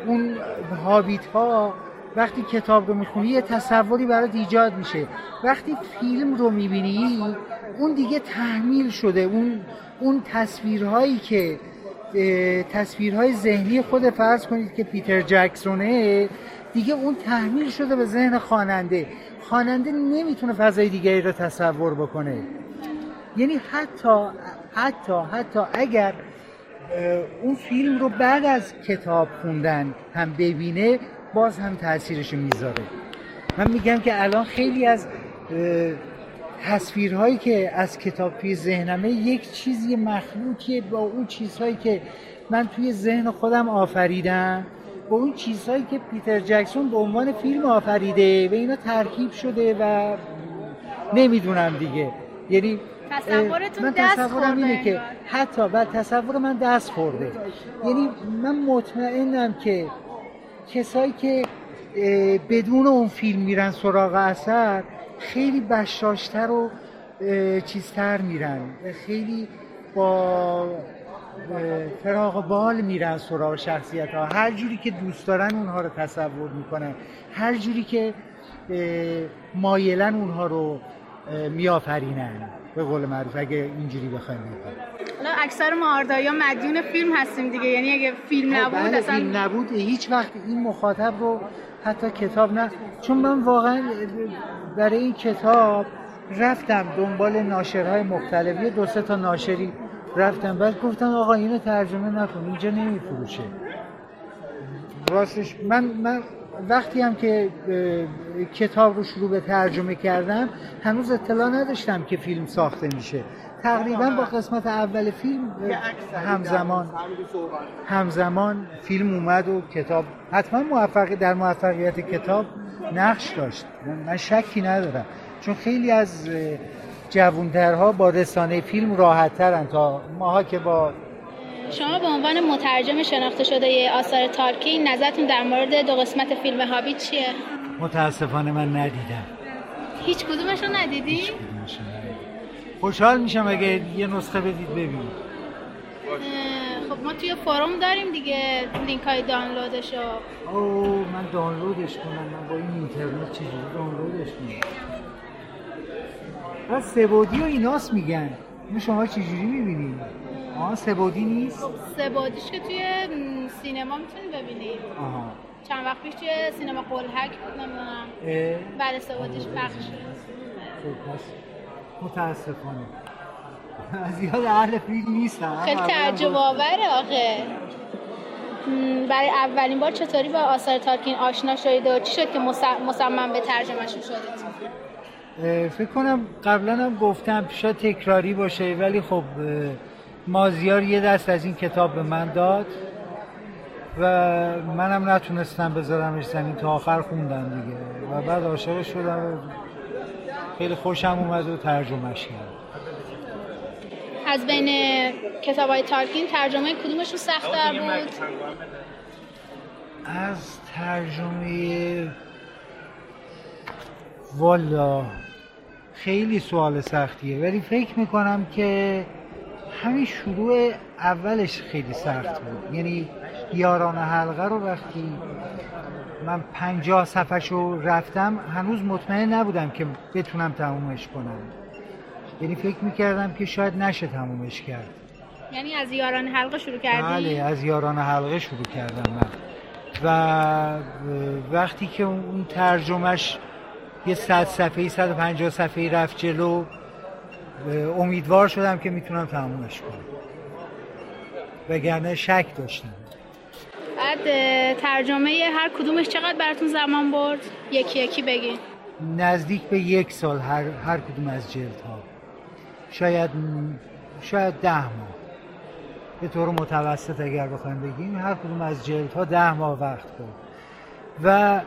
اون هابیت ها وقتی کتاب رو می‌خونی یه تصوری برات ایجاد میشه. وقتی فیلم رو می‌بینی اون دیگه تحمیل شده اون اون تصویرهایی که تصویرهای ذهنی خود فرض کنید که پیتر جکسونه دیگه اون تحمیل شده به ذهن خواننده. خواننده نمی‌تونه فضای دیگری رو تصور بکنه. یعنی حتی حتی حتی اگر اون فیلم رو بعد از کتاب خوندن هم ببینه باز هم تاثیرش می‌ذاره. من میگم که الان خیلی از تصویرهایی که از کتاب توی ذهنمه یک چیزی مخلوطیه با اون چیزهایی که من توی ذهن خودم آفریدم با اون چیزهایی که پیتر جکسون به عنوان فیلم آفریده و اینا ترکیب شده و نمی‌دونم دیگه. یعنی من تصورم اینه که حتی بعد تصور من دست خورده. یعنی من مطمئنم که کسایی که بدون اون فیلم میرن سراغ اثر خیلی بشاشتر و چیزتر میرن. خیلی با فراغ بال میرن سراغ شخصیت ها هر جوری که دوست دارن اونها رو تصور می‌کنن. هر جوری که مایلن اونها رو میآفرینن. به قول معروف اگه اینجوری بخوایم حالا اکثر ما آردایا مدیون فیلم هستیم دیگه. یعنی اگه فیلم خب، نبود بله، فیلم نبود. هیچ وقت این مخاطب رو حتی کتاب نه. چون من واقعا برای این کتاب رفتم دنبال ناشرهای مختلفی دو سه تا ناشری رفتم. بعد گفتن آقا اینو ترجمه نکن اینجا نمیفروشه. راستش من من وقتی هم که کتاب رو شروع به ترجمه کردم هنوز اطلاع نداشتم که فیلم ساخته میشه. تقریبا با قسمت اول فیلم همزمان. همزمان فیلم اومد و کتاب حتما موفقی در موفقیت کتاب نقش داشت. من شکی ندارم. چون خیلی از جوانترها با رسانه فیلم راحت ترن تا ماها که با شما به عنوان مترجم شناخته شده آثار تالکین نظرتون در مورد دو قسمت فیلم هابیت چیه؟ متاسفانه من ندیدم. هیچ کدومش رو ندیدی؟ خوشحال میشم اگه یه نسخه بدید ببینید خب ما توی فروم داریم دیگه لینک های دانلودش رو. اوه من دانلودش کنم. من با این اینترنت چجوری دانلودش کنم؟ بس سبودی و ایناس میگن. این شما چجوری می‌بینید آه سبودی نیست؟ سبودیش که توی سینما می‌تونید ببینید آها. چند وقت پیش توی سینما قلحک بود نمی‌دونم. بعد سبودیش پخش خب متاسفانه. زیاد اهل فیلم نیستم خیلی تعجب آوره آخه. برای اولین بار چطوری با آثار تالکین آشنا شدید و چی شد که مصمم به ترجمهش شدید؟ فکر کنم قبلا هم گفتم شاید تکراری باشه ولی خب مازیار یه دست از این کتاب به من داد و منم نتونستم بذارمش زمین تا آخر خوندم دیگه. و بعد عاشق شدم. خیلی خوشم اومد و ترجمهش کردم از بین کتاب های تارکین ترجمه کدومشون سختتر بود؟ از ترجمه والا خیلی سوال سختیه ولی فکر می‌کنم که همین شروع اولش خیلی سخت بود. یعنی یاران حلقه رو وقتی من پنجاه صفحه رو رفتم هنوز مطمئن نبودم که بتونم تمومش کنم. یعنی فکر می‌کردم که شاید نشه تمومش کرد. یعنی از یاران حلقه شروع کردی؟ بله از یاران حلقه شروع کردم من. و وقتی که اون ترجمهش یه صد صفحه 150 صفحه رفت جلو امیدوار شدم که می‌تونم تمومش کنم. وگرنه شک داشتم. بعد ترجمه هر کدومش چقدر براتون زمان برد؟ یکی یکی بگین. نزدیک به یک سال هر, هر کدوم از جلد ها شاید شاید ده ماه. به طور متوسط اگر بخوایم بگیم هر کدوم از جلد ها ده ماه وقت بود و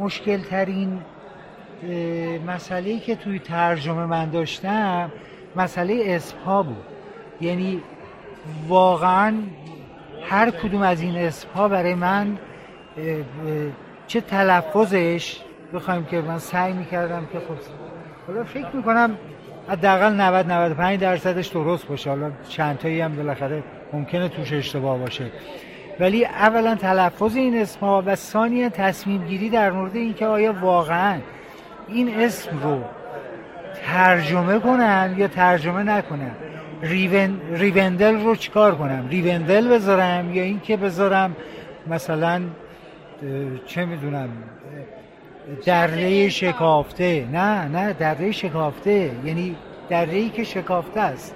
مشکل ترین مسئله که توی ترجمه من داشتم مسئله اسم بود. یعنی واقعا هر کدوم از این اسم ها برای من چه تلفظش بخوایم که من سعی می‌کردم که خب حالا فکر می‌کنم حداقل 90 95 درصدش درست باشه. حالا چند تایی هم بالاخره ممکنه توش اشتباه باشه. ولی اولا تلفظ این اسم ها و ثانیا تصمیم گیری در مورد اینکه آیا واقعا این اسم رو ترجمه کنم یا ترجمه نکنم ریون، ریوندل رو چیکار کنم؟ ریوندل بذارم یا اینکه بذارم مثلا چه می‌دونم دره شکافته. نه نه دره شکافته. یعنی دره ای که شکافته است.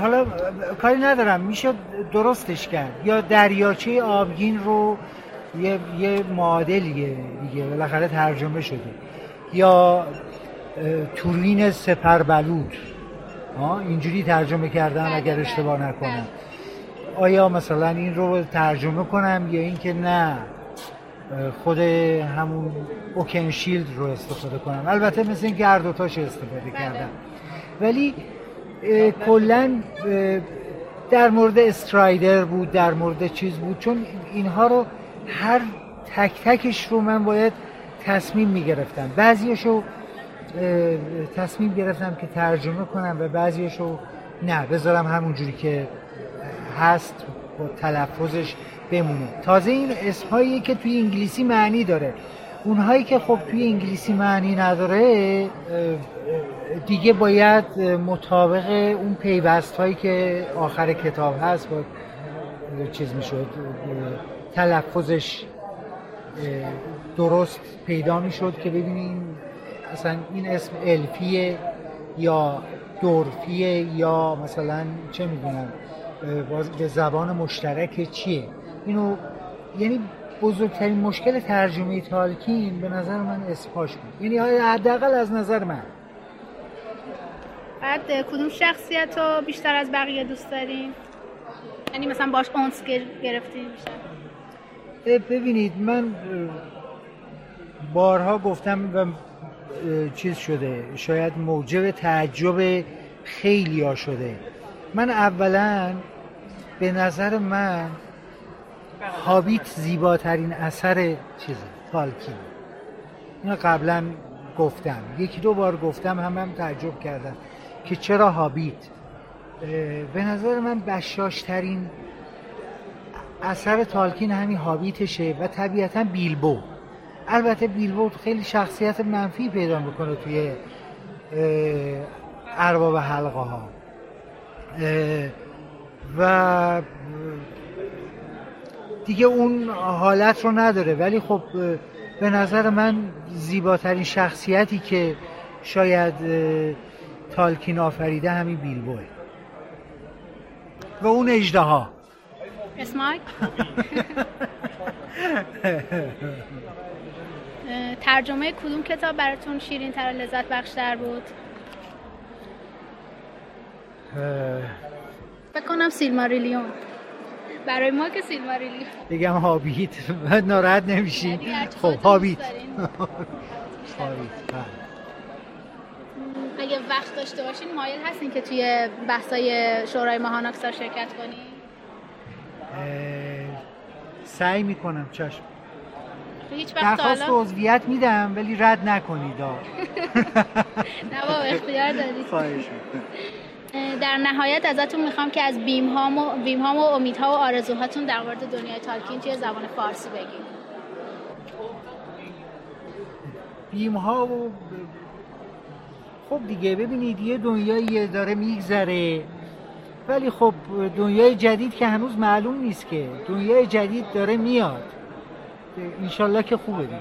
حالا کاری ندارم. میشه درستش کرد. یا دریاچه آبگین رو یه, یه معادلیه دیگه بالاخره ترجمه شده. یا تورین سپربلود اینجوری ترجمه کردن اگر اشتباه نکنم. آیا مثلا این رو ترجمه کنم یا اینکه نه؟ خود همون اوکن شیلد رو استفاده کنم. البته مثل این گرد و تاش استفاده کردم. ولی کلا در مورد استرایدر بود در مورد چیز بود. چون اینها رو هر تک تکش رو من باید تصمیم می‌گرفتم. بعضیشو تصمیم گرفتم که ترجمه کنم و بعضیشو نه بذارم همونجوری که هست با تلفظش بمونه. تازه این اسمهایی که توی انگلیسی معنی داره. اونهایی که خب توی انگلیسی معنی نداره دیگه باید مطابق اون پیوست هایی که آخر کتاب هست با چیز می‌شد تلفظش درست پیدا می‌شد که ببینیم اصلا این اسم الفیه یا دورفیه یا مثلا چه می‌دونم به زبان مشترک چیه؟ اینو یعنی بزرگترین مشکل ترجمه تالکین به نظر من اسپاش بود. یعنی حداقل از نظر من. بعد کدوم شخصیت رو بیشتر از بقیه دوست داریم؟ یعنی مثلا باش اونس گرفتیم بیشتر. ببینید من بارها گفتم و چیز شده. شاید موجب تعجب خیلی ها شده. من اولا به نظر من هابیت زیباترین اثر چیز تالکین. اینو قبلا گفتم. یکی دو بار گفتم هم هم تعجب کردم که چرا هابیت؟ به نظر من بشاشترین اثر تالکین همین هابیتشه و طبیعتا بیلبو. البته بیلبو خیلی شخصیت منفی پیدا می‌کنه توی ارباب حلقه ها و دیگه اون حالت رو نداره. ولی خب به نظر من زیباترین شخصیتی که شاید تالکین آفریده همین بیلبوه و اون اجده ها اسماک ترجمه کدوم کتاب براتون شیرین تر لذت بخشتر بود؟ فکر کنم سیلماریلیون. برای ما که سیلماریلیون. بگم هابیت. ناراحت نمیشین خب هابیت. بله. اگه وقت داشته باشین مایل هستین که توی بحثای شورای ماهاناکسار شرکت کنین؟ سعی می‌کنم چشم. هیچ وقت درخواست عضویت میدم ولی رد نکنید. نه بابا اختیار دارید. خواهش در نهایت ازتون می‌خوام که از بیم هام و, بیم هام و امیدها و آرزوهاتون در مورد دنیای تالکین توی زبان فارسی بگید. بیم ها و خب دیگه ببینید یه دنیایی داره میگذره. ولی خب دنیای جدید که هنوز معلوم نیست که. دنیای جدید داره میاد. انشالله که خوبه دیگه.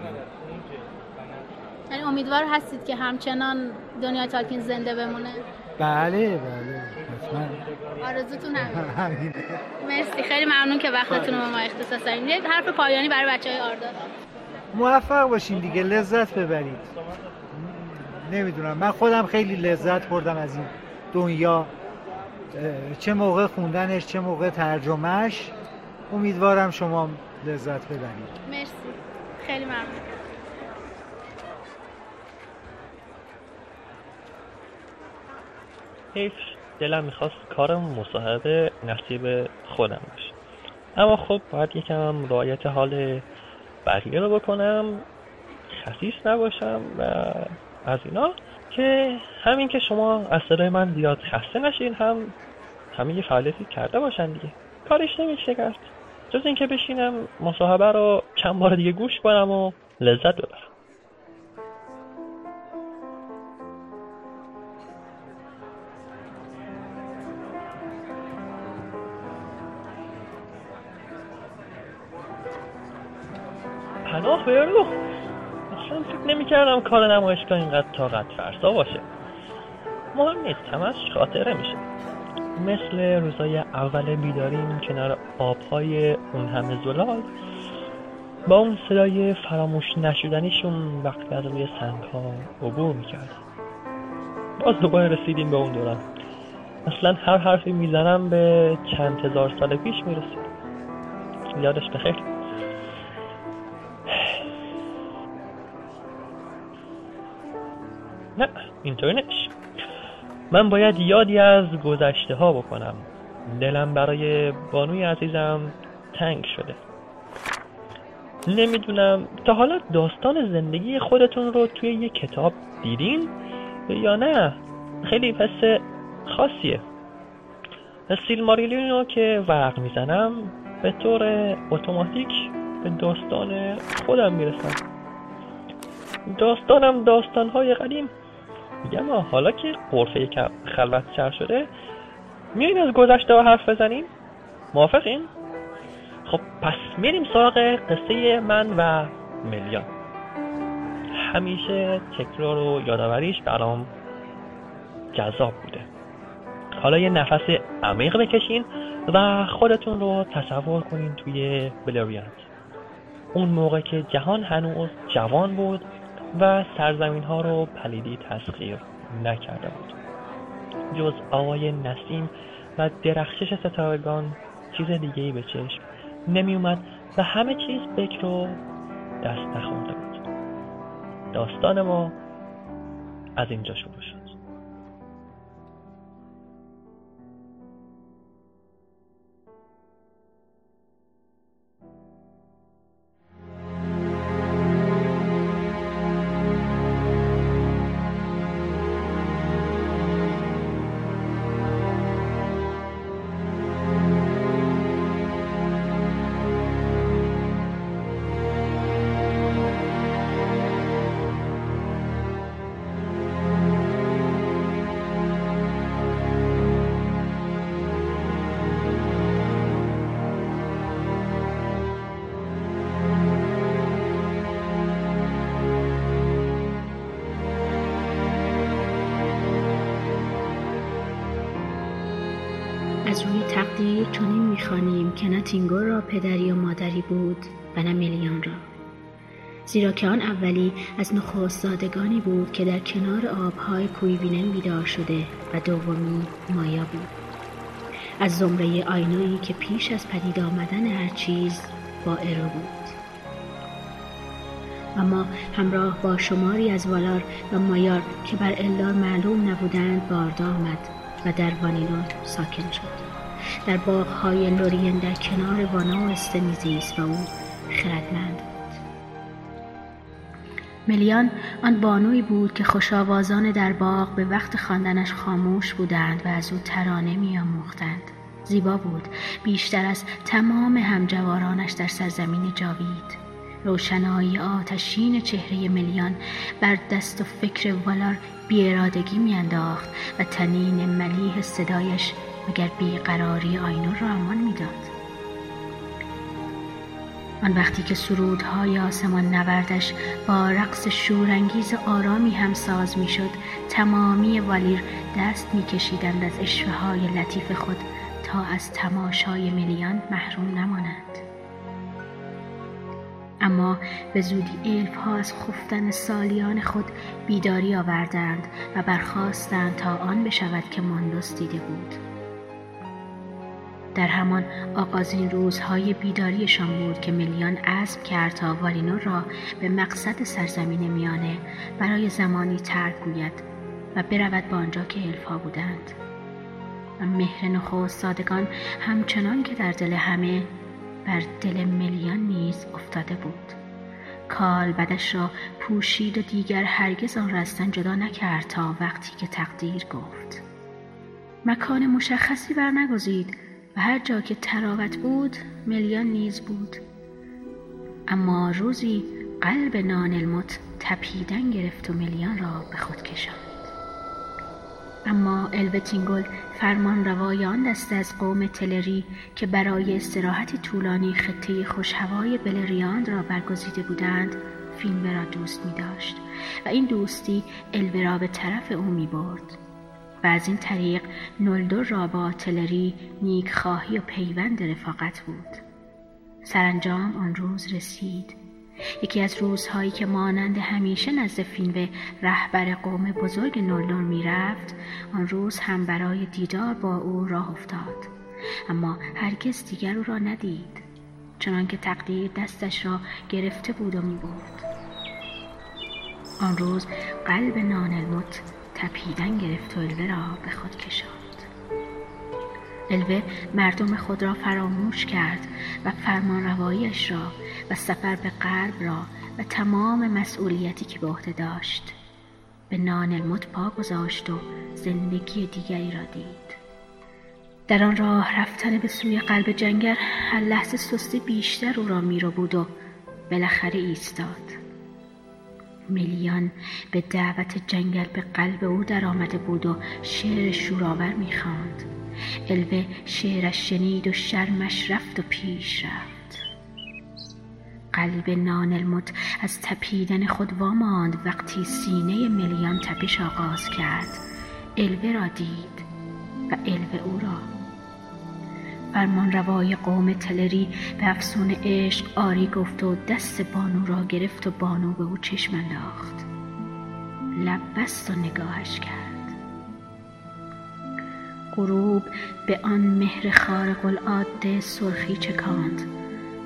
یعنی امیدوار هستید که همچنان دنیای تالکین زنده بمونه؟ بله بله حتما. آرزوتون همین مرسی خیلی ممنون که وقتتون رو ما اختصاص دادین. یه حرف پایانی برای بچه های آرداد موفق باشین دیگه لذت ببرید. نمی‌دونم من خودم خیلی لذت بردم از این دنیا. چه موقع خوندنش چه موقع ترجمهش امیدوارم شما لذت ببرید. مرسی. خیلی ممنون. حیف دلم می‌خواست کارم مصاحبه نصیب خودم باشه. اما خب باید یکم رعایت حال بقیه رو بکنم خصیص نباشم و از اینا که همین که شما از صدای من زیاد خسته نشین هم همین یه فعالیتی کرده باشن دیگه. کارش نمیشه کرد جز اینکه بشینم مصاحبه رو چند بار دیگه گوش کنم و لذت ببرم. پناه برلو اصلا فکر نمی کردم کار نمایشگاه اینقدر طاقت فرسا باشه. مهم نیست همش خاطره میشه. مثل روزای اول بیداریم کنار آبهای اون همه زلال. با اون صدای فراموش نشدنیشون وقتی از روی سنگ ها عبور می‌کرد. باز دوباره رسیدیم به اون دوران. اصلا هر حرفی می‌زنم به چند هزار سال پیش می‌رسید یادش بخیر. نه اینطوری نمیشه من باید یادی از گذشته ها بکنم. دلم برای بانوی عزیزم تنگ شده. نمی‌دونم تا حالا داستان زندگی خودتون رو توی یه کتاب دیدین یا نه. خیلی پس خاصیه. سیلماریلیون رو که ورق می‌زنم به طور اتوماتیک به داستان خودم می‌رسم. داستانم داستانهای قدیم. میگم حالا که قرفه یکم خلوت سر شده میاییم از گذشته ها حرف بزنیم؟ موافقین؟ خب پس میریم سراغ قصه من و ملیان. همیشه تکرار و یادآوریش برام جذاب بوده. حالا یه نفس عمیق بکشین و خودتون رو تصور کنین توی بلریانت اون موقع که جهان هنوز جوان بود و سرزمین ها رو پلیدی تسخیر نکرده بود. جز آوای نسیم و درخشش ستارگان چیز دیگه ای به چشم نمی اومد و همه چیز بکر رو دست نخورده بود. داستان ما از اینجا شد. که نه تینگور را پدری و مادری بود و نه میلیان را. زیرا که آن اولی از نخستزادگانی بود که در کنار آبهای کویبینن بیدار شده و دومی مایا بود. از زمره آینایی که پیش از پدید آمدن هر چیز با ارو بود. اما همراه با شماری از والار و مایار که بر الدار معلوم نبودند باردا آمد و در وانیلور ساکن شد. در باغهای لورین در کنار وانا و استنیزیس و او خردمند بود. ملیان آن بانوی بود که خوشاوازان در باغ به وقت خواندنش خاموش بودند و از او ترانه میآموختند. زیبا بود. بیشتر از تمام همجوارانش در سرزمین جاوید. روشنایی آتشین چهره ملیان بر دست و فکر والار بیارادگی میانداخت و تنین ملیح صدایش مگر بیقراری آینور را امان می‌داد. آن وقتی که سرودهای آسمان نوردش با رقص شورانگیز آرامی هم ساز می‌شد تمامی والیر دست میکشیدند از اشوه های لطیف خود تا از تماشای ملیان محروم نمانند. اما به زودی الف ها از خفتن سالیان خود بیداری آوردند و برخواستند تا آن بشود که ماندوس دیده بود. در همان آغازین روزهای بیداریشان بود که میلیان عزم کرد تا والینور را به مقصد سرزمین میانه برای زمانی ترک گوید و برود به آنجا که الفا بودند. و مهر نخست سادگان همچنان که در دل همه بر دل میلیان نیز افتاده بود. کال بدش را پوشید و دیگر هرگز آن را جدا نکرد تا وقتی که تقدیر گفت. مکان مشخصی برنگزید و هر جا که تراوت بود میلیان نیز بود. اما روزی قلب نان المت تپیدن گرفت و میلیان را به خود کشاند. اما الوه تینگل فرمانروای دسته‌ای از قوم تلری که برای استراحت طولانی خطه خوشهوای بلریاند را برگزیده بودند فینوه را دوست می داشت و این دوستی الوه را به طرف او می برد از این طریق نولدور را با تلری نیک خواهی و پیوند رفاقت بود. سرانجام آن روز رسید. یکی از روزهایی که مانند همیشه نزد فینوه رهبر قوم بزرگ نولدور می‌رفت آن روز هم برای دیدار با او راه افتاد. اما هرگز دیگر او را ندید چنانکه تقدیر دستش را گرفته بود و می‌برد. آن روز قلب نانلموت تپیدن گرفت و الوه را به خود کشاند. الوه مردم خود را فراموش کرد و فرمان روایش را و سفر به قلب را و تمام مسئولیتی که به عهده داشت به نان المت پا گذاشت و زندگی دیگری را دید. در آن راه رفتن به سوی قلب جنگر هر لحظه سستی بیشتر او را میرو بود و بالاخره ایستاد. میلیان به دعوت جنگل به قلب او در آمده بود و شعر شوراور می‌خواند. الوه شعرش شنید و شرمش رفت و پیش رفت. قلب نانلمت از تپیدن خود واماند وقتی سینه میلیان تپش آغاز کرد. الوه را دید و الوه او را فرمان روای قوم تلری به افسون عشق آری گفت و دست بانو را گرفت و بانو به او چشم انداخت. لب بست و نگاهش کرد. غروب به آن مهر خارق العاده سرخی چکاند.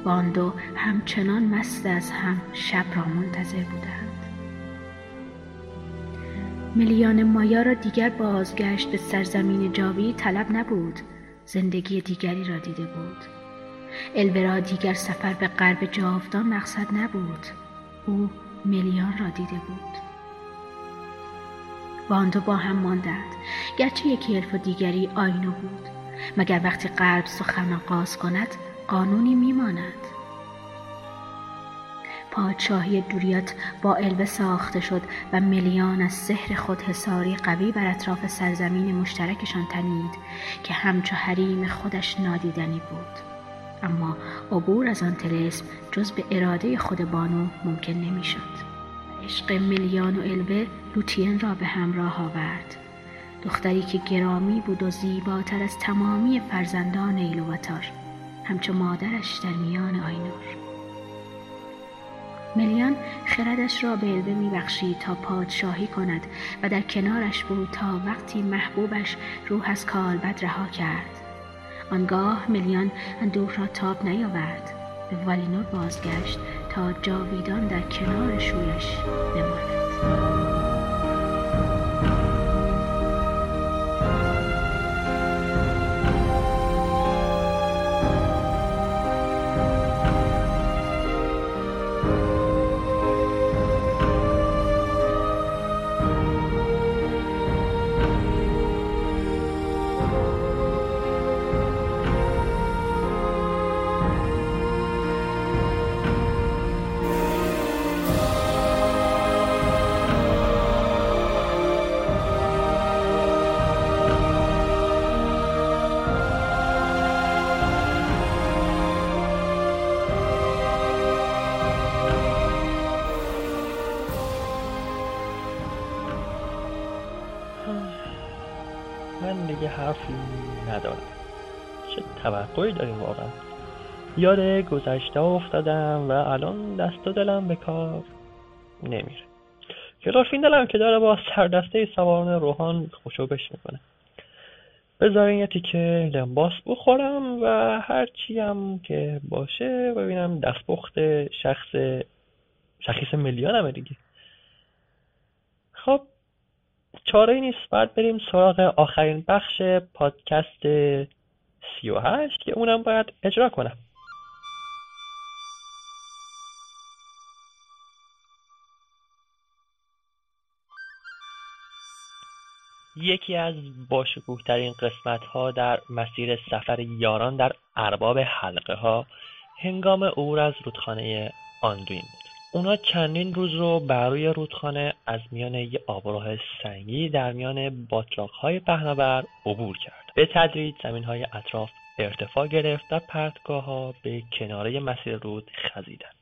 و دو همچنان مست از هم شب را منتظر بودند. میلیان مایا را دیگر بازگشت به سرزمین جاوی طلب نبود. زندگی دیگری را دیده بود. الورا دیگر سفر به غرب جاودان مقصد نبود. او میلیان را دیده بود. دو با هم ماندند. گرچه یکی الف و دیگری آینو بود. مگر وقتی قلب سخن آغاز کند قانونی میماند. پادشاهی دوریات با الوه ساخته شد و میلیان از سحر خود حساری قوی بر اطراف سرزمین مشترکشان تنید که همچو حریم خودش نادیدنی بود. اما عبور از آن تلسم جز به اراده خود بانو ممکن نمی‌شد. عشق میلیان و الوه لوتین را به همراه آورد. دختری که گرامی بود و زیباتر از تمامی فرزندان ایلوواتار همچو مادرش در میان آینور. ملیان خردش را به البه میبخشید تا پادشاهی کند و در کنارش بود تا وقتی محبوبش روح از کالبد رها کرد. آنگاه ملیان اندوه را تاب نیاورد. به والینور بازگشت تا جاویدان در کنار شویش بماند. توقعی داریم واقعا. یاد گذشته افتادم و الان دست و دلم به کار نمیره. کلورفیندلم که داره با سردسته سواران روحان خوشوبش می‌کنه. بذارین یه تیکه لنباس بخورم و هرچی هم که باشه ببینم دستپخت شخص شخیص میلیونمه دیگه. خب چاره نیست. باید بریم سراغ آخرین بخش پادکست سی و هشت که اونم باید اجرا کنم. یکی از باشکوهترین قسمت ها در مسیر سفر یاران در ارباب حلقه ها هنگام عبور از رودخانه آندوین بود. اونا چندین روز رو بر روی رودخانه از میان یه آبراه سنگی در میان های پهناور عبور کرد. به تدریج های اطراف ارتفاع گرفت و ها به کناره مسیر رود خزیدند.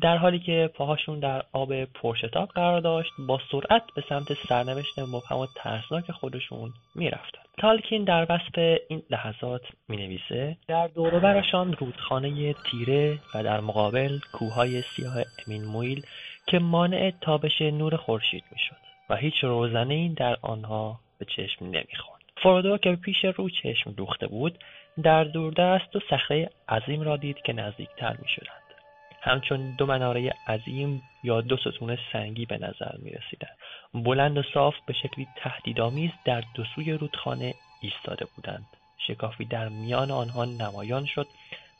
در حالی که پاهاشون در آب پرشتاب قرار داشت با سرعت به سمت سرنوشت مبهم و ترسناک خودشون می‌رفتند تالکین در وصف این لحظات می نویسه در دوروبرشان رودخانه تیره و در مقابل کوههای سیاه امین مویل که مانع تابش نور خورشید می‌شد و هیچ روزنه در آنها به چشم نمی‌خورد فرودو که پیش رو چشم دوخته بود در دوردست و صخره عظیم را دید که نزدیکتر می شدند. همچون دو مناره عظیم یا دو ستون سنگی به نظر می رسیدند. بلند و صاف به شکلی تهدیدآمیز در دو سوی رودخانه ایستاده بودند. شکافی در میان آنها نمایان شد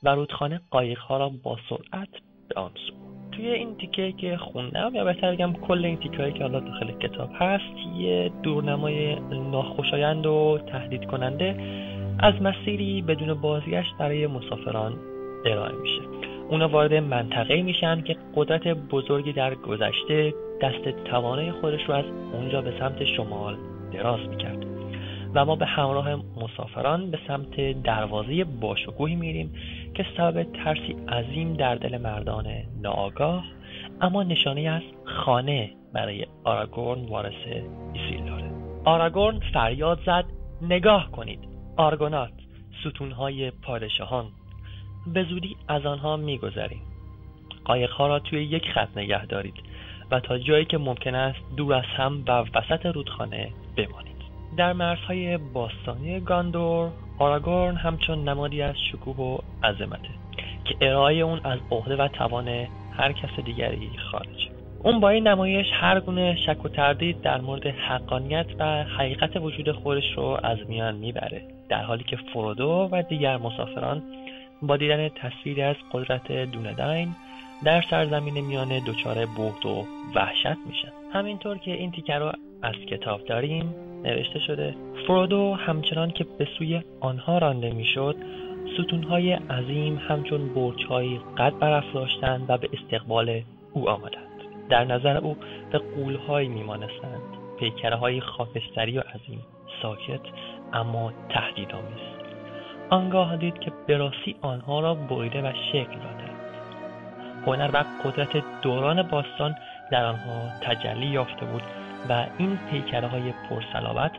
و رودخانه قایقها را با سرعت به آن سو توی این تیکه که خوندم یا بهتر بگم کل این تیکه که حالا داخل کتاب هست یه دورنمای ناخوشایند و تهدید کننده از مسیری بدون بازگشت برای مسافران ارائه میشه اونا وارد منطقه میشن که قدرت بزرگی در گذشته دست توانه خودش رو از اونجا به سمت شمال دراز می‌کرد. و ما به همراه مسافران به سمت دروازه باشکوهی میریم که سبب ترسی عظیم در دل مردان ناآگاه اما نشانه از خانه برای آراگورن وارث ایسیلداره آراگورن فریاد زد نگاه کنید آرگونات ستونهای پادشاهان به زودی از آنها میگذریم. قایقها را توی یک خط نگه دارید و تا جایی که ممکن است دور از هم و وسط رودخانه بمانید. در مرزهای باستانی گاندور آراگورن همچون نمادی از شکوه و عظمته که ارائه اون از عهده و توان هر کس دیگری خارجه اون با این نمایش هر گونه شک و تردید در مورد حقانیت و حقیقت وجود خودش رو از میان می‌بره در حالی که فرودو و دیگر مسافران با دیدن تصویری از قدرت دونهداین در سرزمین میانه دچار بهت و وحشت میشن همینطور که این تیکه رو از کتاب داریم نوشته شده فرودو همچنان که به سوی آنها رانده می‌شد ستونهای عظیم همچون برجهایی قد برافراشتند و به استقبال او آمدند. در نظر او به قولهایی میمانستند. پیکره های خاکستری و عظیم ساکت اما تهدیدآمیز. آنگاه دید که به آنها را بریده و شکل دادند هنر و قدرت دوران باستان در آنها تجلی یافته بود و این پیکره های پرسلابت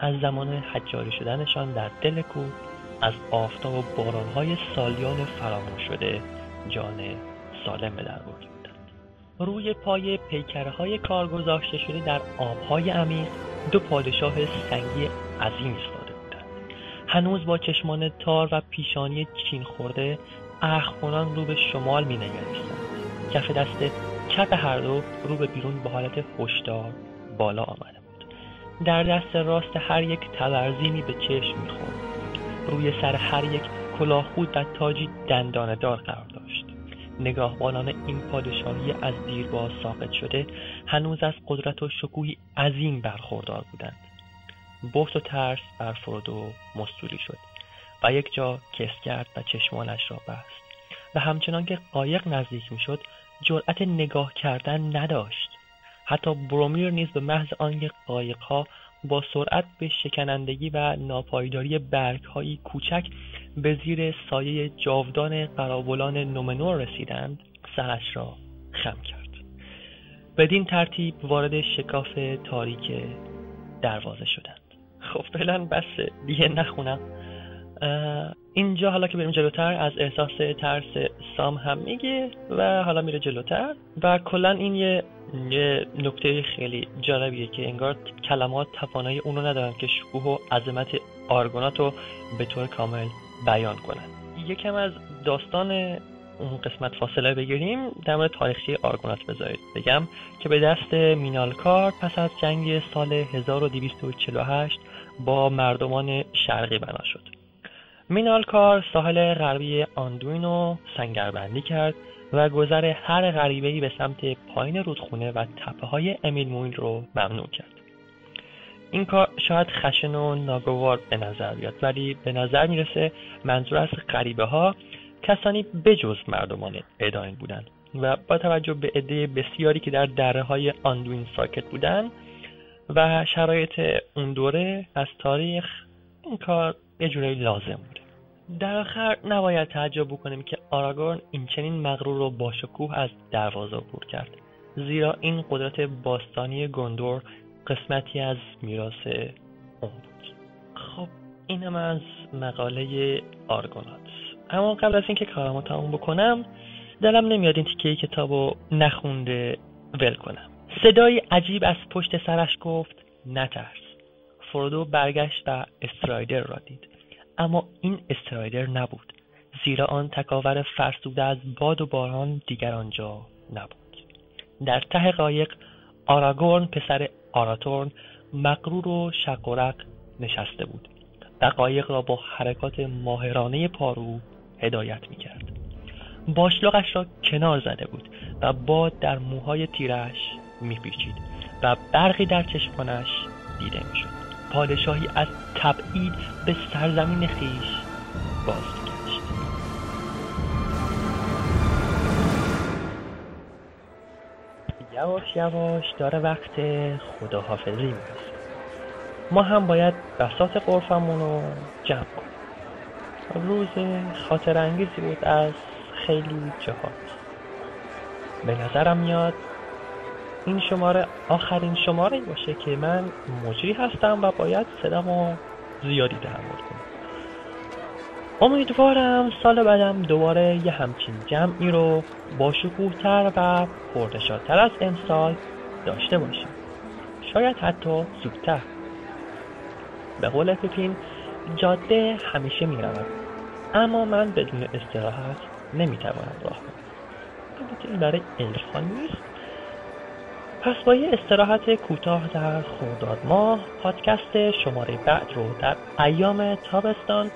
از زمان حجاری شدنشان در دل کوه از آفتاب و بارانهای سالیان فراموش شده جان سالم به در برده بودند روی پای پیکرهای کار گذاشته شده در آبهای عمیق دو پادشاه سنگی عظیم بودند هنوز با چشمان تار و پیشانی چین خورده اخمونان رو به شمال می کف دست چپ هر دو رو به بیرون به حالت هشدار بالا آمده بود. در دست راست هر یک تبرزینی به چشم می‌خورد روی سر هر یک کلاهخود و تاجی دنداندار قرار داشت. نگاهبانان این پادشاهی از دیرباز ساقط شده هنوز از قدرت و شکوهی عظیم برخوردار بودند. بحت و ترس بر فرودو مستولی شد و یک جا کس کرد و چشمانش را بست و همچنان که قایق نزدیک می‌شد جرأت نگاه کردن نداشت. حتی برومیر نیز به محض آنکه قایقها با سرعت به شکنندگی و ناپایداری برگهایی کوچک به زیر سایه جاودان قرابلان نومنور رسیدند سرش را خم کرد. بدین ترتیب وارد شکاف تاریک دروازه شدند. خب فعلا بس دیگه نخونم. اینجا حالا که بریم جلوتر از احساس ترس سام هم میگه و حالا میره جلوتر. و کلا این یه, یه نکته خیلی جالبیه که انگار کلمات توانایی اونو ندارن که شکوه و عظمت آرگونات رو به طور کامل بیان کنن. یکم از داستان اون قسمت فاصله بگیریم در مورد تاریخی آرگونات بذارید. بگم که به دست مینالکار پس از جنگ سال 1248 با مردمان شرقی بنا شد. مینالکار ساحل غربی آندوین رو سنگربندی کرد و گذر هر غریبهای به سمت پایین رودخونه و تپه های امیل مویل رو ممنوع کرد. این کار شاید خشن و ناگوار به نظر بیاد ولی به نظر می‌رسه منظور از غریبه ها کسانی بجز مردمان اداین بودند و با توجه به عده بسیاری که در دره های آندوین ساکت بودند و شرایط اون دوره از تاریخ این کار یه جورایی لازم بوده. در آخر نباید تعجب بکنیم که آراگورن این چنین مغرور رو با شکوه از دروازه عبور کرد. زیرا این قدرت باستانی گندور قسمتی از میراث اون بود. خب اینم از مقاله آرگونات. اما قبل از اینکه کارمو تموم بکنم دلم نمیاد این تیکه کتاب رو نخونده ول کنم. صدای عجیب از پشت سرش گفت نترس. فرودو برگشت و استرایدر را دید. اما این استرایدر نبود. زیرا آن تکاور فرسوده از باد و باران دیگر آنجا نبود. در ته قایق آراگورن پسر آراتورن مقرور و شقرق نشسته بود و قایق را با حرکات ماهرانه پارو هدایت می‌کرد. باشلاقش را کنار زده بود و باد در موهای تیرش میپیچید و برقی در چشمانش دیده می‌شد. پادشاهی از تبعید به سرزمین خیش بازگشت. یواش یواش داره وقت خداحافظی می‌رسه ما هم باید بسات قرفمون رو جمع کنیم. روز خاطر انگیزی بود از خیلی جهات. به نظرم میاد این شماره آخرین شماره باشه که من مجری هستم و باید صدامو زیادی تحمل کنم. امیدوارم سال بعدم دوباره یه همچین جمعی رو با شکوهتر و پردشاتر از امسال داشته باشیم. شاید حتی زودتر. به قول پپین جاده همیشه می رود اما من بدون استراحت نمی‌توانم راه برم البته این برای الفان نیست. پس با یه استراحت کوتاه در خورداد ماه پادکست شماره بعد رو در ایام تابستان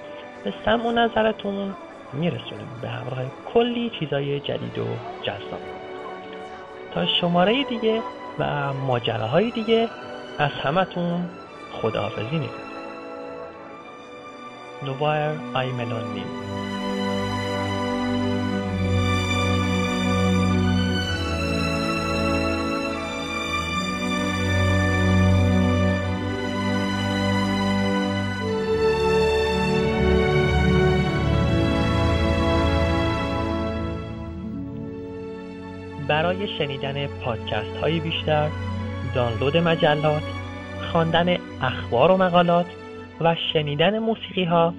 به سم و نظرتون میرسونیم. به همراه کلی چیزای جدید و جذاب. تا شماره دیگه و ماجراهای دیگه از همتون خداحافظی می‌کنم. نووایر آی ملون شنیدن پادکست های بیشتر دانلود مجلات خواندن اخبار و مقالات و شنیدن موسیقی ها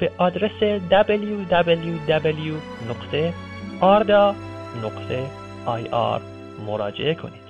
به آدرس www.arda.ir مراجعه کنید.